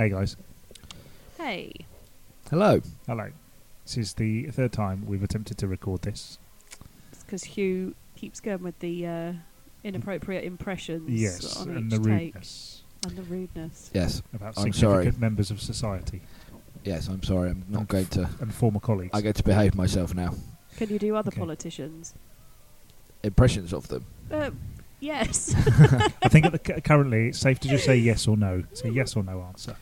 Hey guys, Hey. Hello. hello. This is the third time we've attempted to record this. It's because Hugh keeps going with the uh, inappropriate impressions Yes, on and each the take. rudeness And the rudeness. Yes, about I'm significant sorry. members of society yes. I'm sorry. I'm not going to. and former colleagues. I get to behave myself now. Can you do other Okay. politicians? Impressions of them. Uh, yes. I think at the, cu- currently it's safe to just say yes or no. It's a yes or no answer.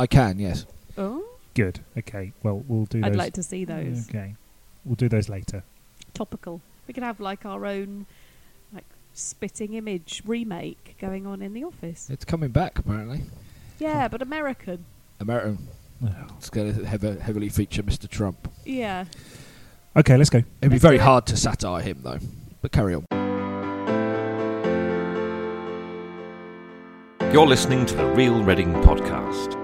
I can. Yes. oh, Good. Okay. Well, we'll do I'd those. like to see those. Okay. We'll do those later. Topical. We could have like our own like spitting image remake going on in the office. It's coming back apparently. Yeah, oh. but American. American. It's going to heav- heavily feature Mr. Trump. Yeah. Okay, let's go. It'd be Let's very do it. hard to satire him though. But carry on. You're listening to the Real Reading Podcast.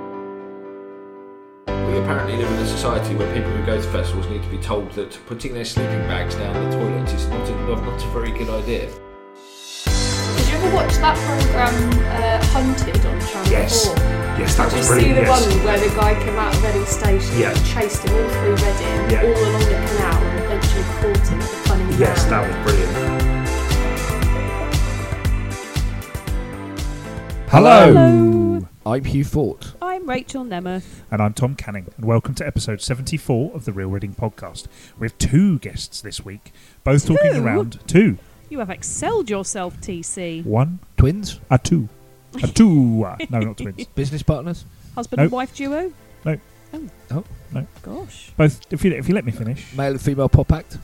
We apparently live in a society where people who go to festivals need to be told that putting their sleeping bags down the toilet is not a, not a very good idea. Did you ever watch that program uh, Hunted on Channel Yes. 4? Yes, that Did you see the one where the guy came out of Reading Station Yeah. and chased him all through Reading, Yeah. all along the canal, and eventually caught him at the Cunning Man? That was brilliant. Hello. Hello. I'm Hugh Fort. I'm Rachel Nemeth. And I'm Tom Canning, and welcome to episode 74 of the Real Reading Podcast. We have two guests this week, both talking Two? around two. You have excelled yourself, TC. One, Twins. a two. A two. uh, no, not twins. Business partners. Husband Nope. and wife duo? No. Oh. Oh. No. Gosh. Both, if you, if you let me finish. Male and female pop act.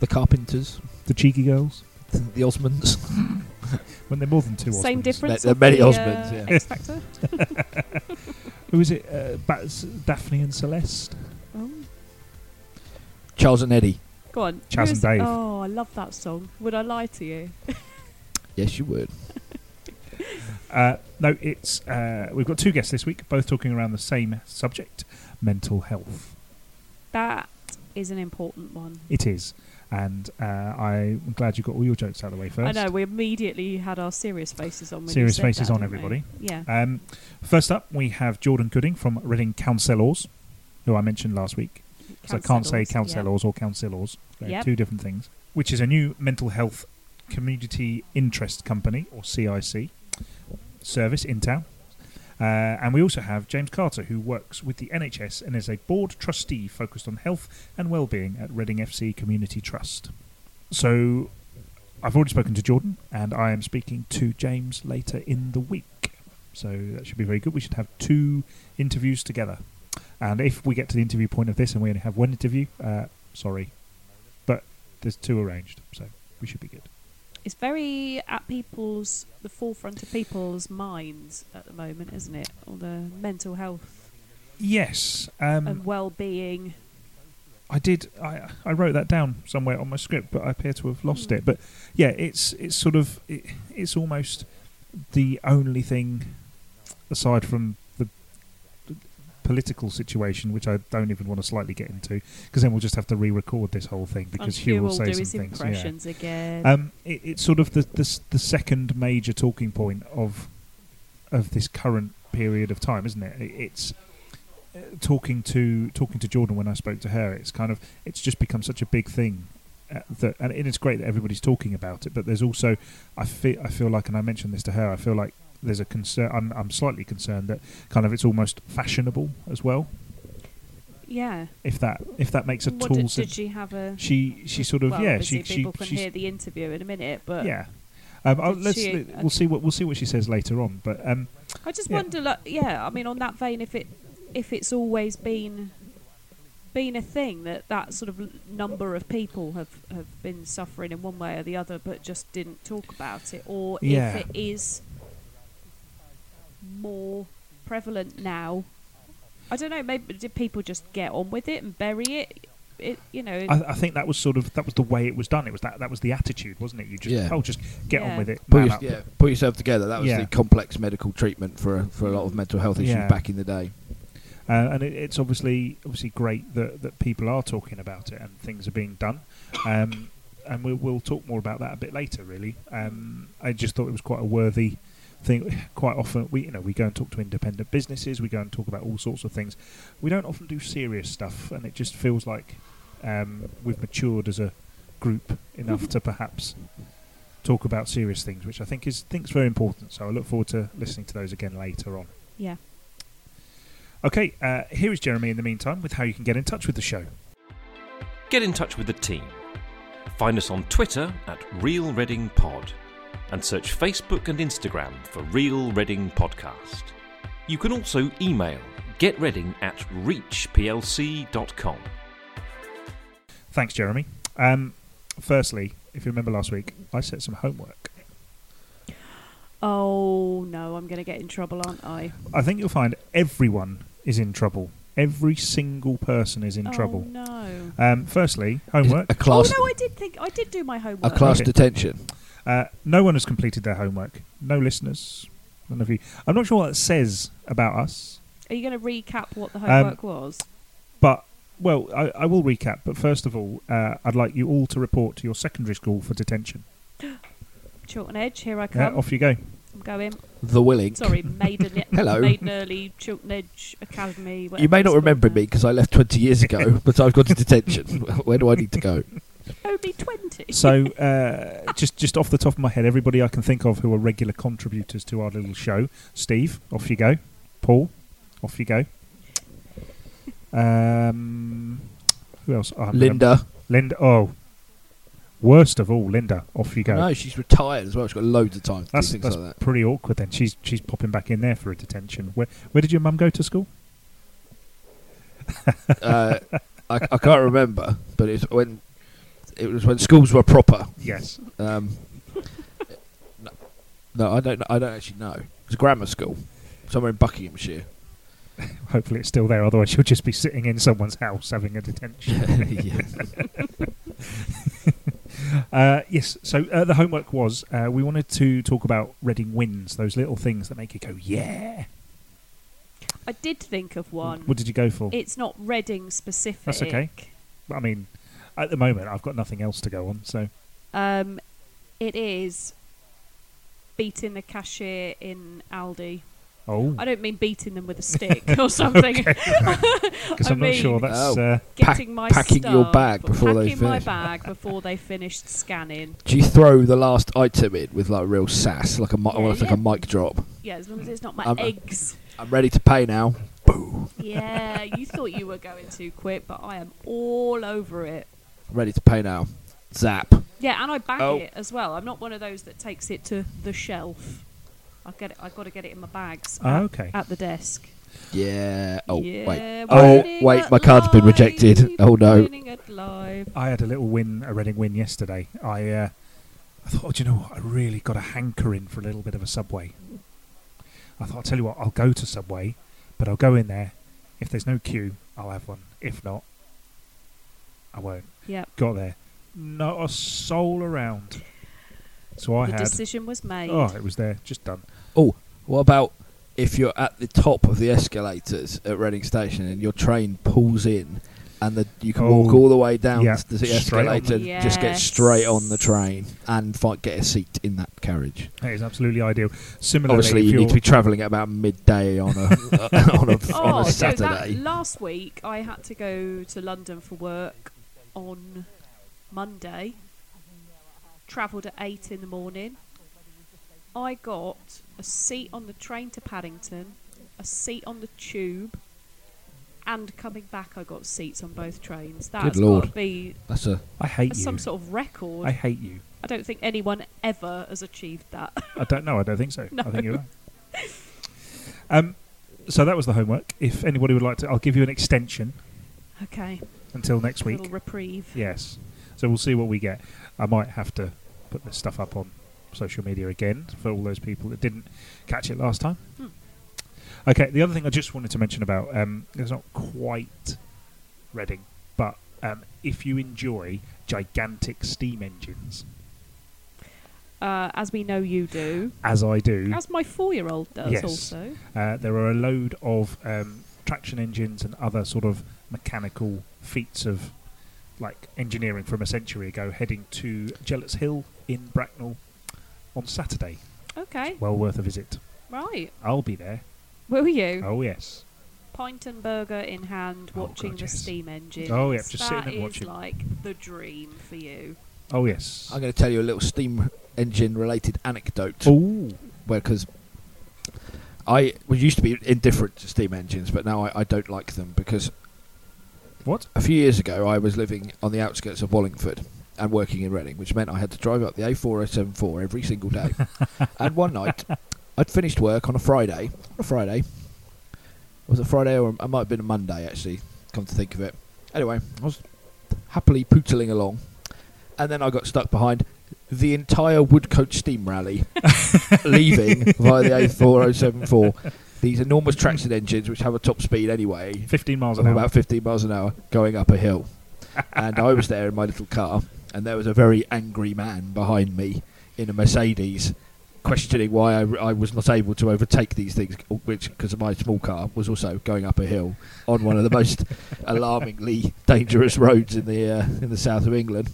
The Carpenters. The cheeky girls. The Osmonds. When they're more than two Same Osmonds. difference. There are of many the, Osmonds, uh, yeah. X Factor. Who is it? Uh, Bats, Daphne and Celeste. Oh. Charles and Eddie. Go on. Chas Who and Dave. Oh, I love that song. Would I lie to you? Yes, you would. Uh, no, it's uh, we've got two guests this week, both talking around the same subject: mental health. That is an important one. It is, and uh, I'm glad you got all your jokes out of the way first. I know. We immediately had our serious faces on. Serious faces that, on, didn't we? everybody. Yeah. Um, first up, we have Jordan Gooding from Reading Counsellors, who I mentioned last week. So I can't say Councillors, councillors or councillors. They're Yep. two different things. Which is a new mental health community interest company, or CIC, service in town. Uh, and we also have James Carter, who works with the NHS and is a board trustee focused on health and well-being at Reading FC Community Trust. So, I've already spoken to Jordan, and I am speaking to James later in the week. So that should be very good. We should have two interviews together. And if we get to the interview point of this and we only have one interview, uh, sorry, but there's two arranged, so we should be good. It's very at people's the forefront of people's minds at the moment, isn't it? All the mental health Yes, um, and well-being. I did. I I wrote that down somewhere on my script, but I appear to have lost Hmm. it. But yeah, it's it's sort of it, it's almost the only thing aside from political situation, which I don't even want to slightly get into, because then we'll just have to re-record this whole thing because Hugh sure will will say do some his things. yeah. again. Um, it, it's sort of the, the the second major talking point of of this current period of time, isn't it? it it's uh, talking to talking to Jordan when I spoke to her. It's kind of it's just become such a big thing uh, that, and it's great that everybody's talking about it. But there's also I feel I feel like, and I mentioned this to her. I feel like there's a concern. I'm, I'm slightly concerned that kind of it's almost fashionable as well. yeah. If that if that makes at What all did, did she have a? she she sort of well, yeah she she people can hear the interview in a minute, but yeah. Um, let's she- let- we'll see what we'll see what she says later on. But um, I just Yeah. wonder, like, yeah. I mean, on that vein, if it if it's always been been a thing that that sort of number of people have have been suffering in one way or the other, but just didn't talk about it, or Yeah. if it is more prevalent now. I don't know. Maybe did people just get on with it and bury it? It, you know, I, I think that was sort of that was the way it was done. It was that that was the attitude, wasn't it? You just Yeah. oh, just get Yeah. on with it. Put, man your- up. yeah, put yourself together. That was Yeah. the complex medical treatment for for a lot of mental health issues Yeah. back in the day. Uh, and it, it's obviously obviously great that, that people are talking about it and things are being done. Um, and we'll, we'll talk more about that a bit later. Really, um, I just thought it was quite a worthy think quite often we you know we go and talk to independent businesses, we go and talk about all sorts of things. We don't often do serious stuff, and it just feels like um, we've matured as a group enough to perhaps talk about serious things, which I think is think's very important. So I look forward to listening to those again later on. Yeah. Okay, uh, here is Jeremy in the meantime with how you can get in touch with the show. Get in touch with the team. Find us on Twitter at Real Reading Pod and search Facebook and Instagram for Real Reading Podcast. You can also email getreading at reachplc.com. Thanks, Jeremy. Um, firstly, if you remember last week, I set some homework. Oh no, I'm going to get in trouble, aren't I? I think you'll find everyone is in trouble. Every single person is in oh, trouble. no. Um, firstly, homework. A class, oh no, I did think I did do my a homework. class Okay. detention. Uh, no one has completed their homework. No listeners. None of you. I'm not sure what that says about us, Are you going to recap what the Um, homework was? but well, I, I will recap. But first of all, uh, I'd like you all to report to your secondary school for detention. Chiltern Edge, here I Yeah, come. off you go. I'm going. The Willink. Sorry, Maiden. Hello. Maiden Erlegh Chiltern Edge Academy. You may not remember now. me because I left 20 years ago, but I've gone to detention. Where do I need to go? Only twenty. So, uh, just just off the top of my head, everybody I can think of who are regular contributors to our little show. Steve, off you go. Paul, off you go. Um, who else? Oh, I haven't. Linda. Linda. Oh, worst of all, Linda. Off you go. No, she's retired as well. She's got loads of time to that's do things that's like that. pretty awkward. Then she's she's popping back in there for a detention. Where where did your mum go to school? uh, I, I can't remember, but it's when it was when schools were proper. Yes. Um, no, no, I don't. I don't actually know. It's a grammar school somewhere in Buckinghamshire. Hopefully it's still there. Otherwise, she'll just be sitting in someone's house having a detention. Uh, yes. So uh, the homework was uh, we wanted to talk about Reading wins, those little things that make you go yeah. I did think of one. What did you go for? It's not Reading specific. That's okay. I mean, at the moment I've got nothing else to go on. So Um, it is beating the cashier in Aldi. oh, I don't mean beating them with a stick or something. because I I'm not mean- sure that's. Oh. Uh, Getting my packing your bag before they packing my bag before they finished scanning. Do you throw the last item in with like real sass, like a mi- Yeah, almost like a mic drop? Yeah, as long as it's not my Um, eggs. I'm ready to pay now. Boo! Yeah, you thought you were going too quick, but I am all over it. Ready to pay now. Zap. Yeah, and I bag Oh. it as well. I'm not one of those that takes it to the shelf. I get it. I got to get it in my bags oh, at, okay. at the desk. Yeah. Oh yeah, wait. Oh wait, my card's been rejected. Oh no. Winning at live. I had a little win, a Reading win yesterday. I uh, I thought, oh, do you know what? I really got a hankering for a little bit of a Subway. I thought, I'll tell you what, I'll go to Subway, but I'll go in there. If there's no queue, I'll have one. If not, I won't. Yep. Got there, not a soul around. So I the had. decision was made. Oh, it was there, just done. Oh, what about if you're at the top of the escalators at Reading Station and your train pulls in and the, you can walk Oh, all the way down yeah, the straight on escalator, the- just get straight on the train and fight, get a seat in that carriage? That is absolutely ideal. Similarly, Obviously, you need to be travelling at about midday on a on a, Oh, on a so that Saturday. last week I had to go to London for work on Monday. Travelled at eight in the morning. I got a seat on the train to Paddington, a seat on the tube, and coming back I got seats on both trains. That's got Lord. to be That's a I hate that's you. some sort of record. I I, hate you. I don't think anyone ever has achieved that. I don't know. I don't think so. No. I think you're right. Um, so that was the homework. If anybody would like to, I'll give you an extension okay, until next a little week. reprieve. Yes. So we'll see what we get. I might have to put this stuff up on social media again for all those people that didn't catch it last time. Hmm. Okay. The other thing I just wanted to mention about um, it's not quite Reading, but um, if you enjoy gigantic steam engines, Uh, as we know you do, as I do, as my four-year-old does Yes. also. Uh, there are a load of um, traction engines and other sort of mechanical feats of like engineering from a century ago heading to Gellets Hill in Bracknell on Saturday. Okay, Well worth a visit. right. I'll be there. Will you? Oh yes. Pint and burger in hand, Oh, watching God, the yes. steam engine. Oh, yeah, just sitting and is watching. like the dream for you. Oh yes. I'm going to tell you a little steam engine related anecdote. Oh. Where because I was used to be indifferent to steam engines, but now I, I don't like them because What? a few years ago I was living on the outskirts of Wallingford and working in Reading, which meant I had to drive up the A4074 every single day. and one night, I'd finished work on a Friday. On a Friday. Was it Friday or it might have been a Monday actually, come to think of it. Anyway, I was happily pootling along and then I got stuck behind the entire Woodcote steam rally leaving via the A4074. These enormous traction engines which have a top speed anyway Fifteen miles an hour. about 15 miles an hour going up a hill. and I was there in my little car, and there was a very angry man behind me in a Mercedes, questioning why I, I was not able to overtake these things, which because of my small car was also going up a hill on one of the most alarmingly dangerous roads in the uh, in the south of England.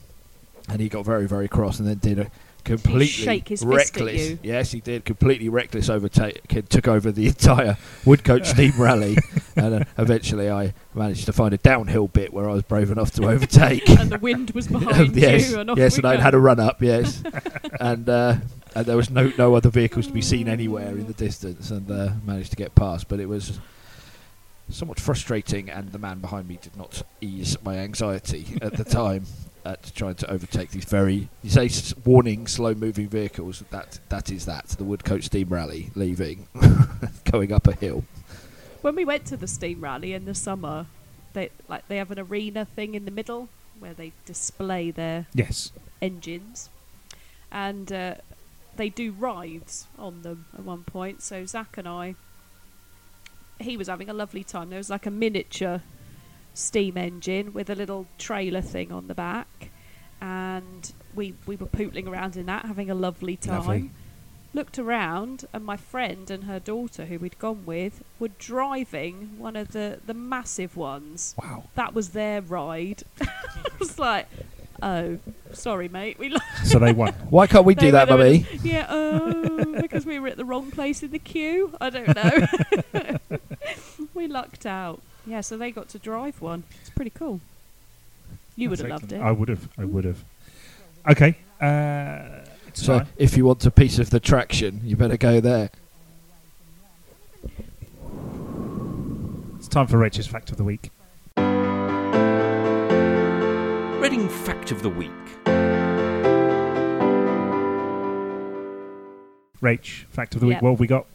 And he got very very cross, and then did a completely shake his reckless. Yes, he did completely reckless overtake. Took over the entire Woodcote Steam Rally, and uh, eventually I managed to find a downhill bit where I was brave enough to overtake. and the wind was behind yes, you. And off yes, and I'd had a run up. Yes, and uh, and there was no no other vehicles to be seen anywhere in the distance, and uh, managed to get past. But it was somewhat frustrating, and the man behind me did not ease my anxiety at the time. At trying to overtake these very, you say, warning, slow-moving vehicles. That that is that the Woodcote Steam Rally leaving, going up a hill. when we went to the steam rally in the summer, they like they have an arena thing in the middle where they display their Yes. engines, and uh, they do rides on them at one point. So Zach and I, he was having a lovely time. There was like a miniature steam engine with a little trailer thing on the back, and we we were pootling around in that, having a lovely time. Lovely. Looked around, and my friend and her daughter, who we'd gone with, were driving one of the the massive ones. Wow. That was their ride. I was like, oh, sorry, mate. We So they won. Why can't we do that, mummy? yeah, oh, because we were at the wrong place in the queue. I don't know. we lucked out. Yeah, so they got to drive one. It's pretty cool. You would That's have loved it. excellent. I would have. I would have. Okay. Uh, it's So time. if you want a piece of the traction, you better go there. It's time for Rachel's fact of the week. Reading Fact of the Week. Rach, fact of the week. What have we got?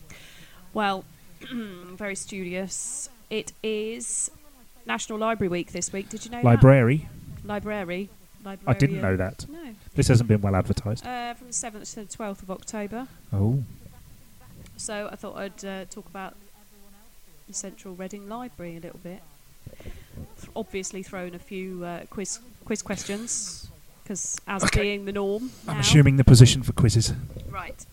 Well, very studious. It is National Library Week this week. Did you know Library. that? Library. I didn't know that. No. This hasn't been well advertised. Uh, from the 7th to the 12th of October. Oh. So I thought I'd uh, talk about the Central Reading Library a little bit. Th- obviously, thrown a few uh, quiz quiz questions because as Okay. being the norm. I'm assuming the position for quizzes. Right.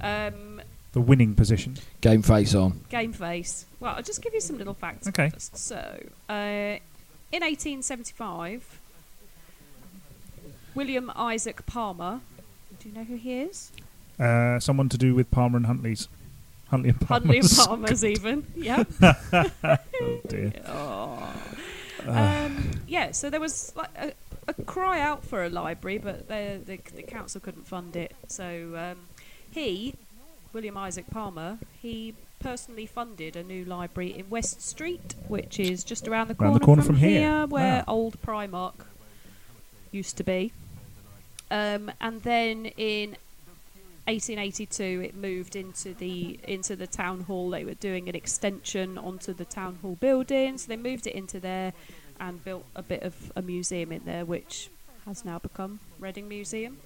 Um, The winning position. Game face on. game face. Well, I'll just give you some little facts. Okay. first. So, uh, in 1875, William Isaac Palmer. Do you know who he is? Uh, someone to do with Palmer and Huntley's. Huntley and Palmer's. Huntley and Palmer's even. Yeah. Oh dear. Oh. Um, yeah, so there was like a, a cry out for a library, but the, the, the council couldn't fund it. So um, he, William Isaac Palmer, he personally funded a new library in West Street, which is just around the Around corner, the corner from, from here. where Ah. old Primark used to be. Um, and then in 1882 it moved into the into the town hall they were doing an extension onto the town hall building so they moved it into there and built a bit of a museum in there which has now become Reading Museum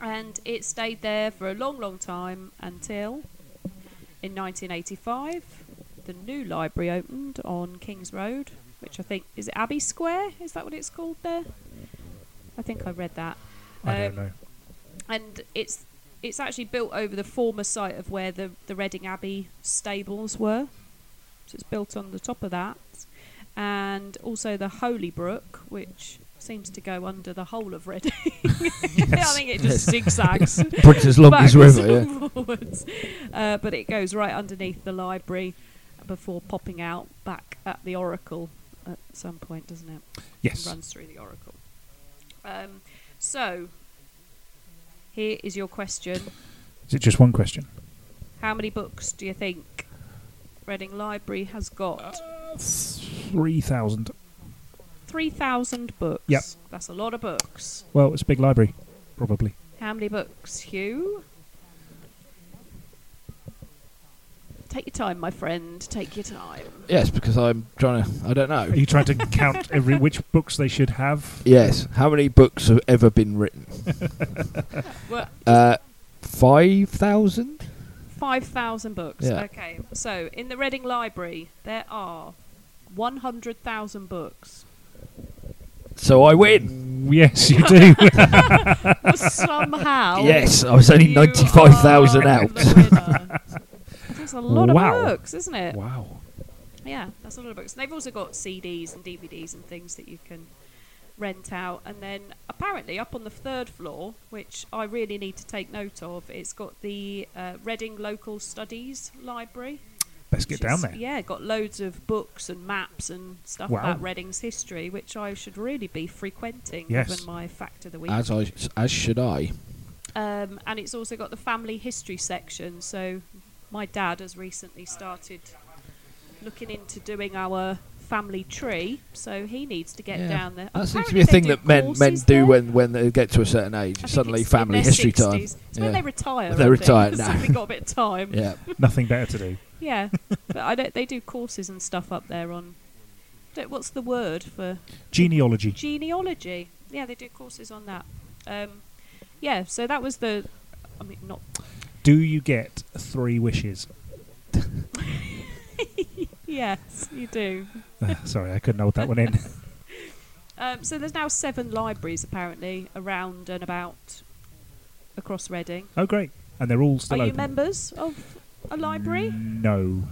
and it stayed there for a long long time until in 1985 the new library opened on King's Road which I think is it Abbey Square is that what it's called there I think I read that I don't Um, know. and it's it's actually built over the former site of where the the Reading Abbey stables were. So it's built on the top of that, and also the Holy Brook, which seems to go under the whole of Reading. I think it just zigzags Britain's longest backwards river. Yeah. and forwards. Uh, but it goes right underneath the library before popping out back at the Oracle at some point, doesn't it? Yes. runs through the Oracle. Um, so, here is your question. Is it just one question? How many books do you think Reading Library has got? 3,000. 3,000 books. Yep. That's a lot of books. Well, it's a big library, probably. How many books, Hugh? Take your time, my friend. Take your time. Yes, because I'm trying to. I don't know. Are know. you trying to count every which books they should have? Yes. How many books have ever been written? Well, Uh, five thousand. 5,000 books. Yeah. Okay, so in the Reading Library, there are 100,000 books. So I win. Yes, you do. But somehow. Yes, I was only you ninety-five thousand are out. the winner. That's a lot Wow. of books, isn't it? wow. Yeah, that's a lot of books. And they've also got CDs and DVDs and things that you can rent out. And then apparently up on the third floor, which I really need to take note of, it's got the uh, Reading Local Studies Library. Let's get down is- there. Yeah, got loads of books and maps and stuff Wow. about Reading's history, which I should really be frequenting Yes. given my fact of the week. As I, as should I. Um, and it's also got the family history section. So my dad has recently started looking into doing our family tree. So he needs to get Yeah. down there. That seems to be a thing that men men do there. when, when they get to a certain age. Suddenly, it's in family their history 60s. time. It's Yeah. when they retire. When they I think, retire, 'cause no. They've got a bit of time. Yeah. Nothing better to do. Yeah, but I don't. They do courses and stuff up there on. What's the word for Genealogy. genealogy? Yeah, they do courses on that. Um, yeah, so that was the. I mean, not. Do you get three wishes? Yes, you do. Uh, sorry, I couldn't hold that one in. Um, so there's now seven libraries apparently around and about across Reading. Oh, great. And they're all still Are you members of a library? No.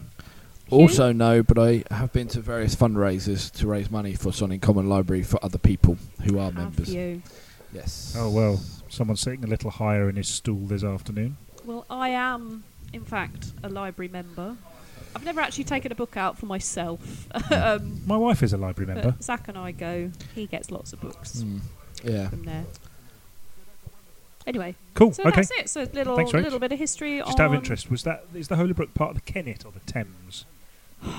Hugh? Also, no, but I have been to various fundraisers to raise money for Sonning Common Library for other people who are Have members. you? Yes. Oh, well. Someone's sitting a little higher in his stool this afternoon. Well, I am, in fact, a library member. I've never actually taken a book out for myself. um, My wife is a library member. but Zach and I go. He gets lots of books Mm. Yeah. from there. Anyway, Cool. so okay. that's it. So a little, Thanks, Rach. little bit of history Just on. out of interest, was that is the Holybrook part of the Kennet or the Thames? Do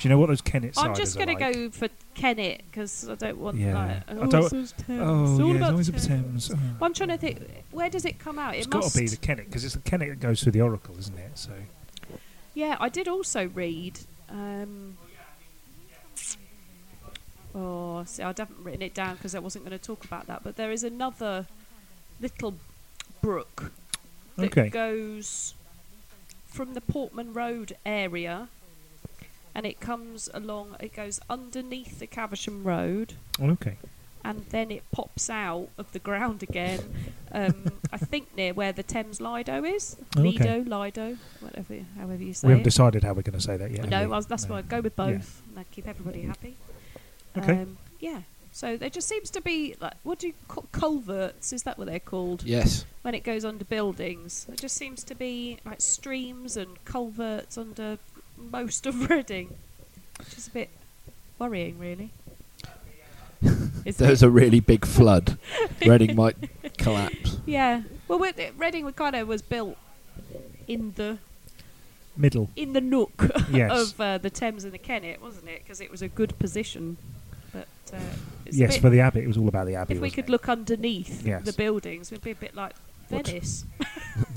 you know what those Kennet I'm just going to go for Kennet because I don't want Yeah. like. I Oh, don't- it's always Thames. Oh, It's all yeah, it's about always a Thames. Thames. Oh. Well, I'm trying to think. Where does it come out? It It's got must to be the Kennet because it's the Kennet that goes through the Oracle, isn't it? So Yeah, I did also read. Um, oh, see, I haven't written it down because I wasn't going to talk about that. But there is another little brook that Okay. goes from the Portman Road area, and it comes along. It goes underneath the Caversham Road, okay. And then it pops out of the ground again. Um, I think near where the Thames Lido is. Oh, okay. Lido, Lido, whatever, however you say We haven't it. decided how we're going to say that yet. No, we? well, that's No. why I go with Yeah. both, and I keep everybody happy. Okay. Um, yeah. So there just seems to be like what do you call culverts? Is that what they're called? Yes. When it goes under buildings, it just seems to be like streams and culverts under most of Reading, which is a bit worrying, really. Isn't There's it? a really big flood. Reading might collapse. yeah. Well, with it, Reading kind of was built in the Middle. in the nook Yes. of uh, the Thames and the Kennet, wasn't it? Because it was a good position. But uh, it's yes, for the Abbey. It was all about the Abbey. if we could it? look underneath Yes. the buildings, we'd be a bit like What? Venice.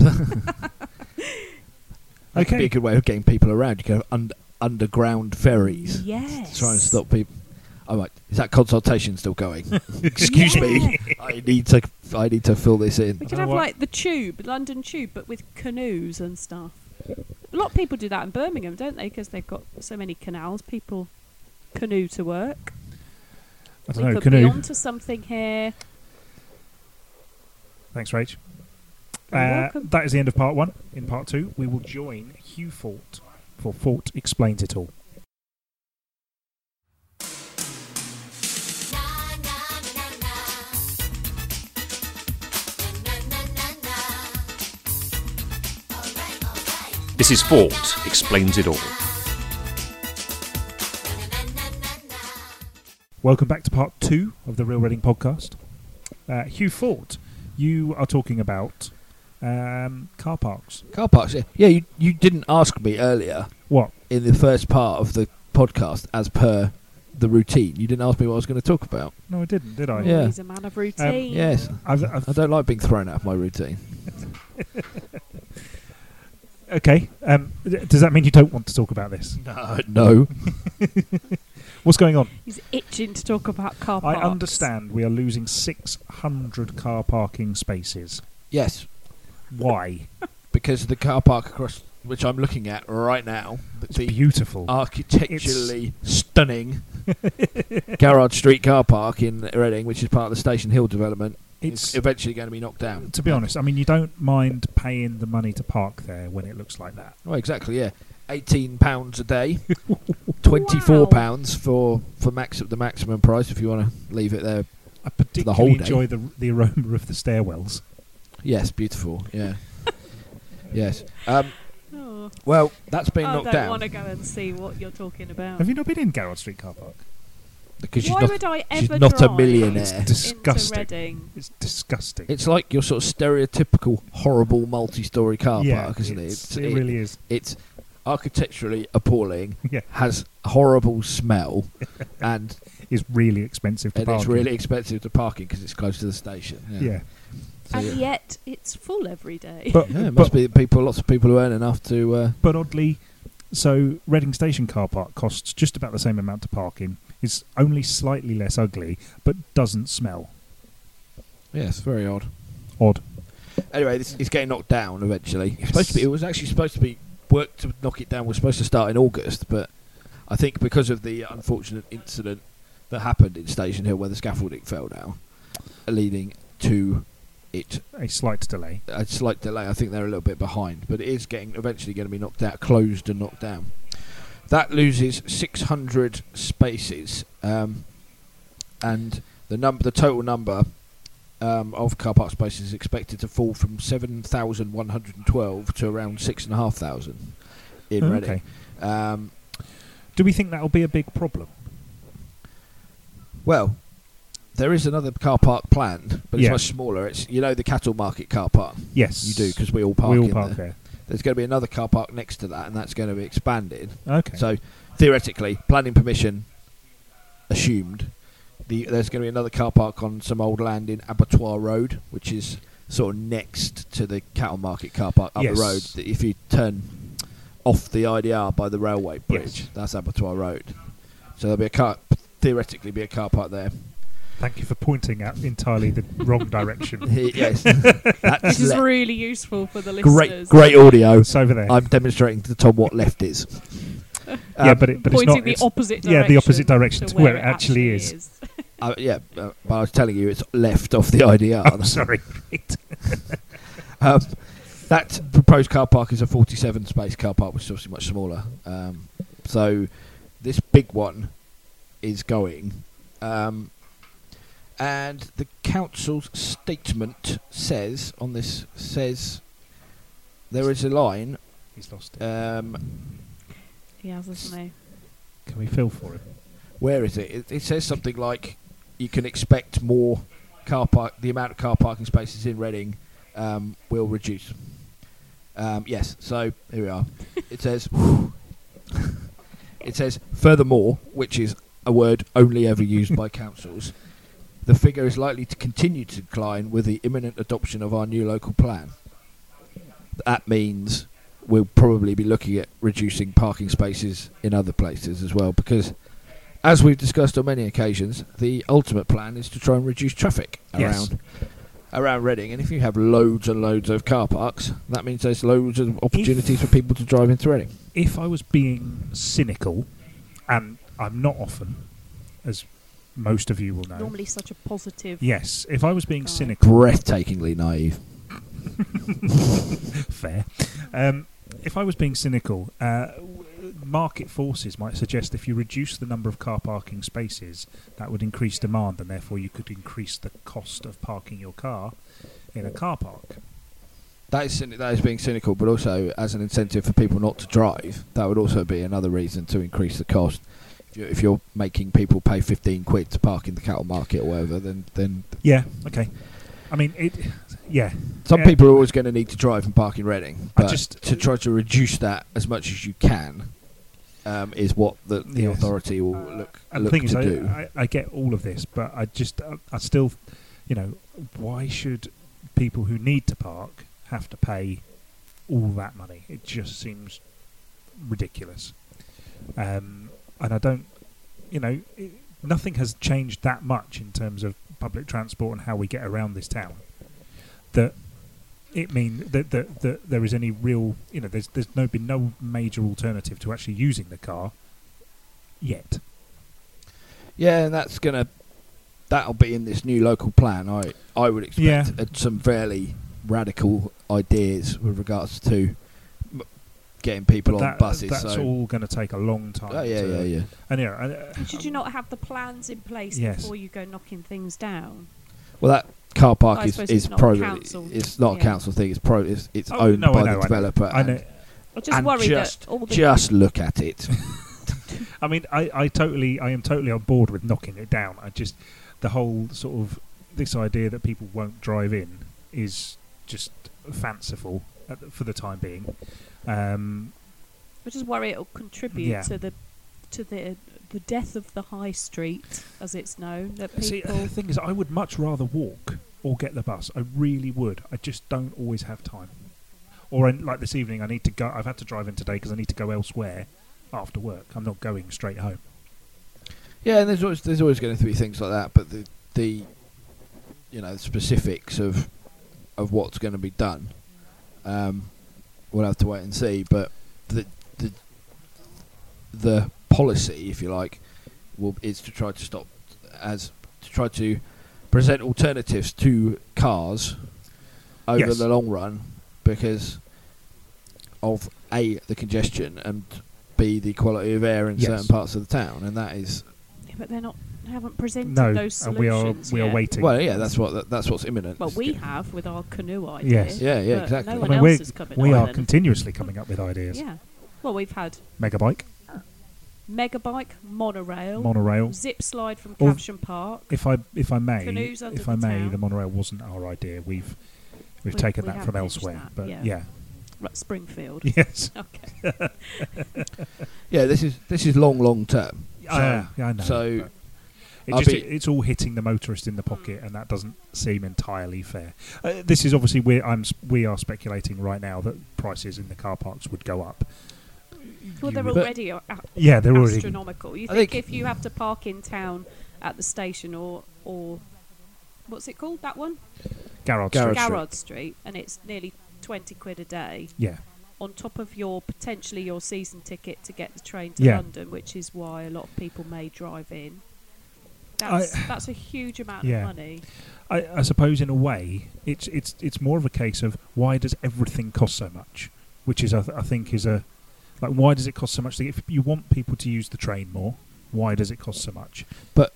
That could be a good way of getting people around. You can have un- underground ferries. Yes. To try and stop people. I'm like, is that consultation still going? Excuse me. I need to. I need to fill this in. We I could have like the tube, London Tube, but with canoes and stuff. A lot of people do that in Birmingham, don't they? Because they've got so many canals. People canoe to work. I don't know. could be Canoe. onto something here. Thanks, Rach. You're Uh, welcome. that is the end of part one. In part two, we will join Hugh Fort for Fort Explains It All. This is Fort Explains It All. Welcome back to part two of the Real Reading podcast. Uh, Hugh Fort, you are talking about um, car parks. Car parks. Yeah, yeah. You you didn't ask me earlier What? in the first part of the podcast, as per the routine. You didn't ask me what I was going to talk about. No, I didn't, did I? Yeah. He's a man of routine. Yes, I've, I've, I don't like being thrown out of my routine. okay. Um, th- does that mean you don't want to talk about this? No, no. What's going on? He's itching to talk about car parking. I parks. understand we are losing 600 car parking spaces. yes, Why? because the car park across which I'm looking at right now, It's the beautiful. architecturally stunning Garrard Street car park in Reading, which is part of the Station Hill development, it's is eventually going to be knocked down. to be honest. I mean, you don't mind paying the money to park there when it looks like that. Well, exactly. Yeah, eighteen pounds a day, twenty-four Wow. pounds for for max the maximum price if you want to leave it there. I whole particularly day. enjoy the the aroma of the stairwells. Yes, beautiful. Yeah. yes. Um, Well, that's been I knocked don't down want to go and see what you're talking about. Have you not been in Garrard Street car park? because she's Why not. would I she's ever not a drive millionaire. It's into disgusting. Reading? It's disgusting. It's like your sort of stereotypical horrible multi-story car yeah, park, isn't it? it's- it really is. It's architecturally appalling, Yeah, has horrible smell, and it's really expensive to and park. it's in. really expensive to park in because it's close to the station. Yeah. Yeah. So, and yeah. yet it's full every day. But Yeah, it but, must be people, lots of people who earn enough to. Uh, but oddly, so Reading Station car park costs just about the same amount to park in. It's only slightly less ugly, but doesn't smell. yes, very odd. Odd. Anyway, this, it's getting knocked down eventually. It's supposed to be. It was actually supposed to be work to knock it down. Was supposed to start in August, but I think because of the unfortunate incident that happened in Station Hill, where the scaffolding fell down, leading to it A slight delay. a slight delay. I think they're a little bit behind, but it is getting eventually going to be knocked out, closed and knocked down. That loses 600 spaces, um, and the number, the total number um, of car park spaces is expected to fall from 7,112 to around six and a half thousand in Oh, Reading. okay. Um, Do we think that'll be a big problem? well, there is another car park planned, but it's Yeah. much smaller. It's you know the cattle market car park. Yes, You do because we all park we all in park there. there. There's going to be another car park next to that, and that's going to be expanded. Okay. So theoretically, planning permission assumed. The, there's going to be another car park on some old land in Abattoir Road, which is sort of next to the cattle market car park up Yes. the road. That If you turn off the IDR by the railway bridge, that's Abattoir Road. So there'll be a car, theoretically, be a car park there. Thank you for pointing out entirely the wrong direction. yes, This is really useful for the great, listeners. great audio. It's over there. I'm demonstrating to Tom what left is. yeah, Um, but it, but it's Pointing not. the it's- opposite yeah, direction. the opposite direction to where it actually is. is. Uh, yeah, uh, but I was telling you it's left off the IDR. I'm sorry. Um, that proposed car park is a 47 space car park, which is obviously much smaller. Um, so this big one is going. Um, and the council's statement says on this says there is a line. He's lost it. Um, He has, hasn't he? Can we feel for him? where is it? it? It says something like you can expect more car park. The amount of car parking spaces in Reading um, will reduce. Um, yes. So here we are. It says. it says furthermore, which is a word only ever used by councils. The figure is likely to continue to decline with the imminent adoption of our new local plan. That means we'll probably be looking at reducing parking spaces in other places as well because as we've discussed on many occasions, the ultimate plan is to try and reduce traffic Yes. around around Reading. And if you have loads and loads of car parks, that means there's loads of opportunities for people to drive into Reading. If I was being cynical, and I'm not often, as most of you will know. Normally such a positive. Yes, if I was being Guy. cynical, Breathtakingly naive. fair. Um, if I was being cynical, uh, market forces might suggest if you reduce the number of car parking spaces, that would increase demand, and therefore you could increase the cost of parking your car in a car park. That is that is being cynical, but also as an incentive for people not to drive, that would also be another reason to increase the cost. If you're, making people pay fifteen quid to park in the cattle market or whatever, then then Yeah. Okay. I mean, it. Yeah. some Yeah. people are always going to need to drive and park in Reading. I But just- to try to reduce that as much as you can um, is what the, the Yes. authority will look the look thing is, I, do. I, I get all of this, but I just, I, I still, you know, why should people who need to park have to pay all that money? It just seems ridiculous. Um, and I don't, you know, it, nothing has changed that much in terms of public transport and how we get around this town. That it mean that, that, that there is any real, you know, there's there's no been no major alternative to actually using the car yet. Yeah, and that's gonna that'll be in this new local plan. I I would expect Yeah. some fairly radical ideas with regards to getting people on that, buses. That's so all going to take a long time. oh yeah, to- yeah, yeah. And yeah, uh, Should you not have the plans in place Yes. before you go knocking things down? Well, that car park I is suppose is it's not pro. council. It's not a council thing. It's pro. It's, it's Oh, owned no, I by know, the developer. I and know. I just And worry just- that all the Just look at it. I mean, I, I totally, I am totally on board with knocking it down. I just the whole sort of this idea that people won't drive in is just fanciful at the, for the time being. Um, I just worry it'll contribute Yeah. to the to the the death of the high street, as it's known. That people see, the thing is, I would much rather walk or get the bus. I really would. I just don't always have time. Or in, like this evening, I need to go. I've had to drive in today because I need to go elsewhere after work. I'm not going straight home. Yeah, and there's always there's always going to be things like that, but the the you know the specifics of of what's going to be done, um, we'll have to wait and see. But the the the policy, if you like, will is to try to stop as to try to present alternatives to cars over Yes. the long run because of a the congestion and b the quality of air in Yes. certain parts of the town, and that is Yeah, but they're not they haven't presented No, those and we are solutions we are waiting. well, yeah, that's what that's what's imminent. Well, we have with our canoe idea. Yes. Yeah, yeah, exactly. No one I mean, else we're, has come in we are Ireland. continuously coming up with ideas. Yeah. Well, we've had Megabike, megabike, monorail, monorail. zip slide from Or- Caption Park. If I if I may, Canoes under if I may, town. the monorail wasn't our idea. We've we've We- taken we that from elsewhere. that, but yeah. yeah, Right, Springfield. yes, Okay. Yeah, this is this is long, long term. I, uh, yeah, I know. so but it just, be- it's all hitting the motorist in the pocket, and that doesn't seem entirely fair. Uh, this is obviously we I'm we are speculating right now that prices in the car parks would go up. Well, You they're would- already a- a- Yeah, they're already astronomical. You think, think- if you have to park in town at the station or or what's it called? That one, Garrard Garrard Street. Street. Garrard Street, and it's nearly twenty quid a day Yeah, on top of your potentially your season ticket to get the train to Yeah. London, which is why a lot of people may drive in. That's that's a huge amount Yeah. of money. I, I suppose in a way it's it's it's more of a case of why does everything cost so much, which is I, th- I think is a like why does it cost so much? If you want people to use the train more, why does it cost so much? But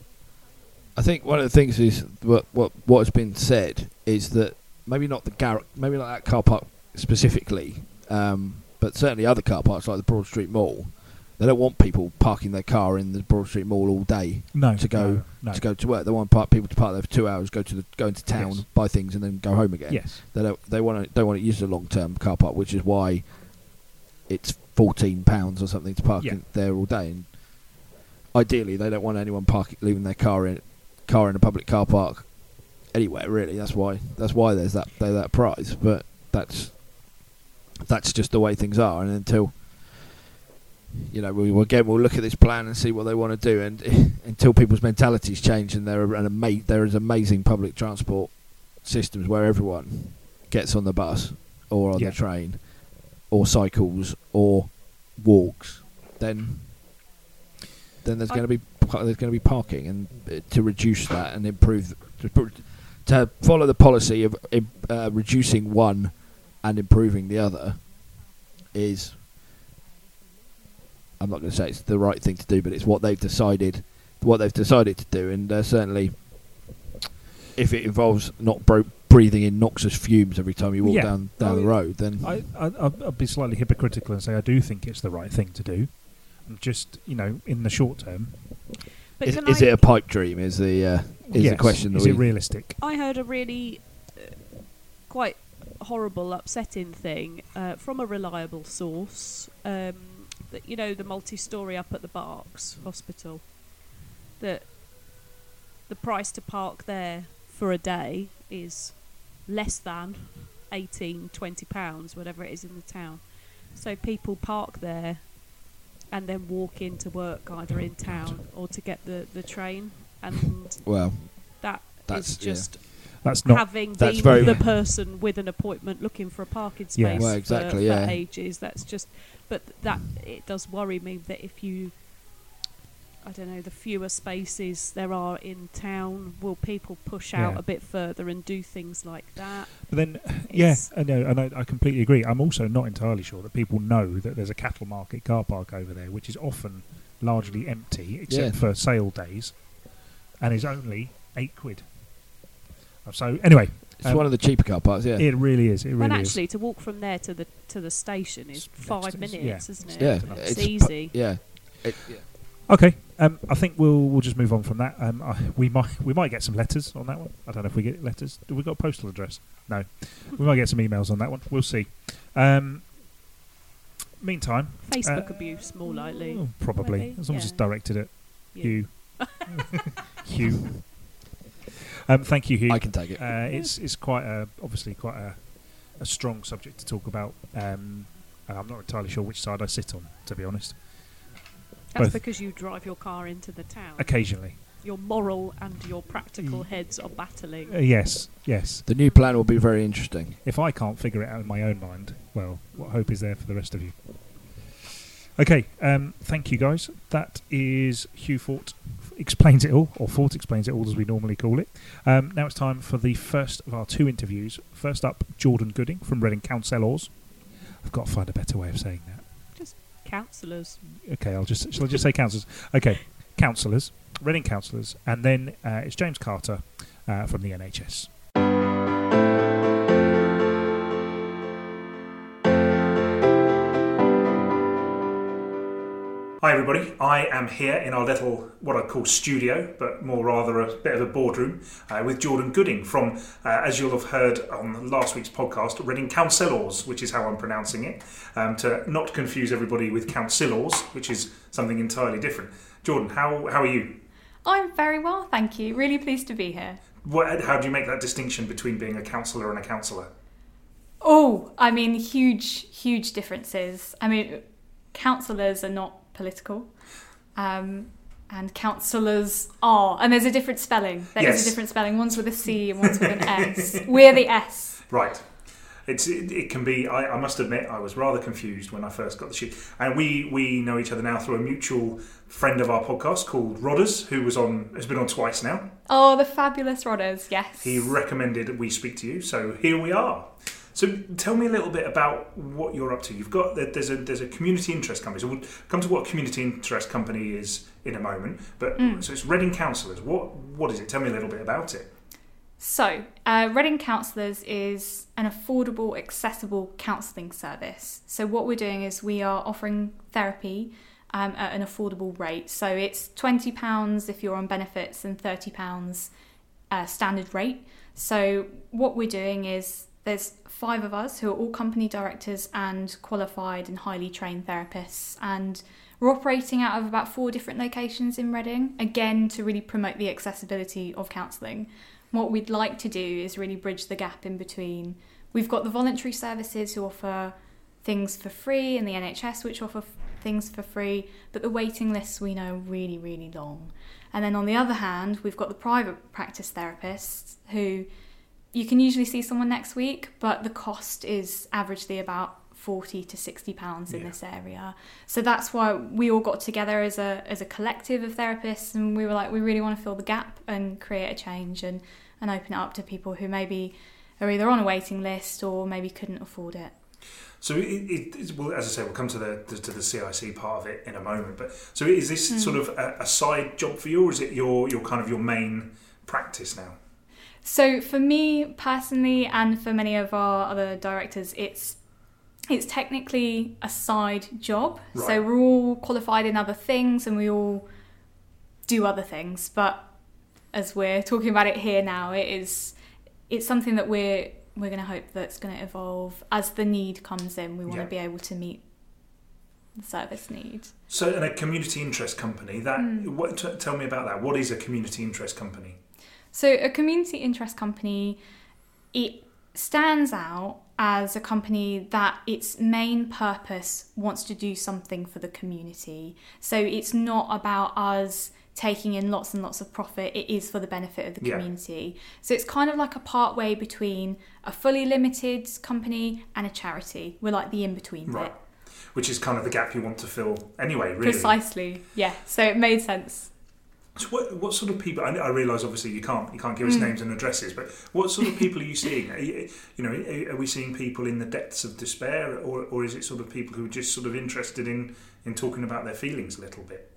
I think one of the things is what what what has been said is that maybe not the gar- maybe not that car park specifically, um, but certainly other car parks like the Broad Street Mall. They don't want people parking their car in the Broad Street Mall all day No, To go- no, no. to go to work. They want park, people to park there for two hours, go to the go into town, Yes. buy things, and then go home again. Yes, They don't they want to don't want to use the long term car park, which is why it's fourteen pounds or something to park Yeah. in there all day. And ideally, they don't want anyone parking leaving their car in car in a public car park anywhere. Really, that's why that's why there's that there's that price. But that's that's just the way things are. And until you know, we again we'll look at this plan and see what they want to do. And until people's mentalities change and there are an ama- there is amazing public transport systems where everyone gets on the bus or on Yeah. the train or cycles or walks, then then there's going to be there's going to be parking, and uh, to reduce that and improve to, to follow the policy of uh, reducing one and improving the other is I'm not going to say it's the right thing to do, but it's what they've decided what they've decided to do, and uh, certainly if it involves not bro- breathing in noxious fumes every time you walk Yeah. down down Oh, the road, then I, I, I'll I'll be slightly hypocritical and say I do think it's the right thing to do. And Just you know, in the short term, But is, is I, it a pipe dream? Is the uh, is yes, the question that is we it realistic? I heard a really uh, quite horrible, upsetting thing uh, from a reliable source. Um, that you know the multi-story up at the Berks Hospital. That the price to park there for a day is less than 18, 20 pounds, whatever it is in the town. So people park there and then walk into work either in town or to get the, the train, and well, that That's- is just That's not. having that's been very- the person with an appointment looking for a parking space Yes. Well, for- exactly, for, yeah. ages. That's just, but that it does worry me that if you, I don't know, the fewer spaces there are in town, will people push out Yeah. a bit further and do things like that? But then, yeah, I know, and I, I completely agree. I'm also not entirely sure that people know that there's a cattle market car park over there, which is often largely empty, except Yeah. for sale days, and is only eight quid. So anyway, it's Um, one of the cheaper car parks. Yeah, it really is. It really and really actually, to walk from there to the to the station is It's five minutes, yeah. isn't it? yeah, it's, pu- easy. yeah. It, yeah. Okay, um, I think we'll we'll just move on from that. Um, I, we might we might get some letters on that one. I don't know if we get letters. Do we got a postal address? No, we might get some emails on that one. We'll see. Um, meantime, Facebook Uh, abuse, more likely. Oh, probably, Maybe, as long as it's directed at Yeah. you. Hugh. Um, thank you, Hugh. I can take it. Uh, it's it's quite a obviously quite a, a strong subject to talk about. Um, and I'm not entirely sure which side I sit on, to be honest. That's both. because you drive your car into the town. Occasionally, Your moral and your practical heads are battling. uh, yes, yes. the new plan will be very interesting. If I can't figure it out in my own mind, well, what hope is there for the rest of you? Okay, um, thank you guys. That is Hugh Fort explains it all, or Fort explains it all as we normally call it. Um, now it's time for the first of our two interviews. First up, Jordan Gooding from Reading Counsellors. I've got to find a better way of saying that. Just councillors. Okay, I'll just shall I just say councillors? Okay, councillors, Reading counsellors, and then uh, it's James Carter uh, from the NHS. Hi everybody, I am here in our little, what I'd call studio, but more rather a bit of a boardroom, uh, with Jordan Gooding from, uh, as you'll have heard on last week's podcast, Reading Counsellors, which is how I'm pronouncing it, um, to not confuse everybody with Councillors, which is something entirely different. Jordan, how, how are you? I'm very well, thank you. Really pleased to be here. What, how do you make that distinction between being a councillor and a councillor? Oh, I mean, huge, huge differences. I mean, councillors are not political, um, and counsellors are, and there's a different spelling. There is Yes. a different spelling. One's with a C and one's with an S. We're the S. Right. It's, it, it can be. I, I must admit, I was rather confused when I first got the sheet. And we we know each other now through a mutual friend of our podcast called Rodders, who was on has been on twice now. Oh, the fabulous Rodders, yes. He recommended we speak to you, so here we are. So tell me a little bit about what you're up to. You've got there's a there's a community interest company. So we'll come to what a community interest company is in a moment. But so it's Reading Counsellors. What what is it? Tell me a little bit about it. So, uh, Reading Counsellors is an affordable, accessible counselling service. So, what we're doing is we are offering therapy um, at an affordable rate. So, it's £20 if you're on benefits and £30 uh, standard rate. So, what we're doing is there's five of us who are all company directors and qualified and highly trained therapists. And we're operating out of about four different locations in Reading, again, to really promote the accessibility of counselling what we'd like to do is really bridge the gap in between. We've got the voluntary services who offer things for free, and the NHS which offer f- things for free, but the waiting lists we know really, really long. And then on the other hand, we've got the private practice therapists who you can usually see someone next week, but the cost is averagely about 40 to 60 pounds in Yeah. this area. So that's why we all got together as a as a collective of therapists and we were like we really want to fill the gap and create a change and and open it up to people who maybe are either on a waiting list or maybe couldn't afford it. So it, it, well, as I say, we'll come to the to the CIC part of it in a moment. But so is this hmm. sort of a, a side job for you, or is it your your kind of your main practice now? So for me personally, and for many of our other directors, it's it's technically a side job. So we're all qualified in other things, and we all do other things. But as we're talking about it here now, it is it's something that we're we're going to hope that's going to evolve as the need comes in. We want Yeah. to be able to meet the service need. So, in a community interest company, that Hmm. what, t- tell me about that. What is a community interest company? So, a community interest company, it stands out as a company that its main purpose wants to do something for the community. So, it's not about us taking in lots and lots of profit, it is for the benefit of the Yeah. community. So, it's kind of like a part way between a fully limited company and a charity. We're like the in between Right. bit. Which is kind of the gap you want to fill anyway, really. Precisely, yeah. So, it made sense. So what, what sort of people? I, I realise obviously you can't you can't give us Mm. names and addresses, but what sort of people are you seeing? Are you, you know, are we seeing people in the depths of despair, or, or is it sort of people who are just sort of interested in in talking about their feelings a little bit?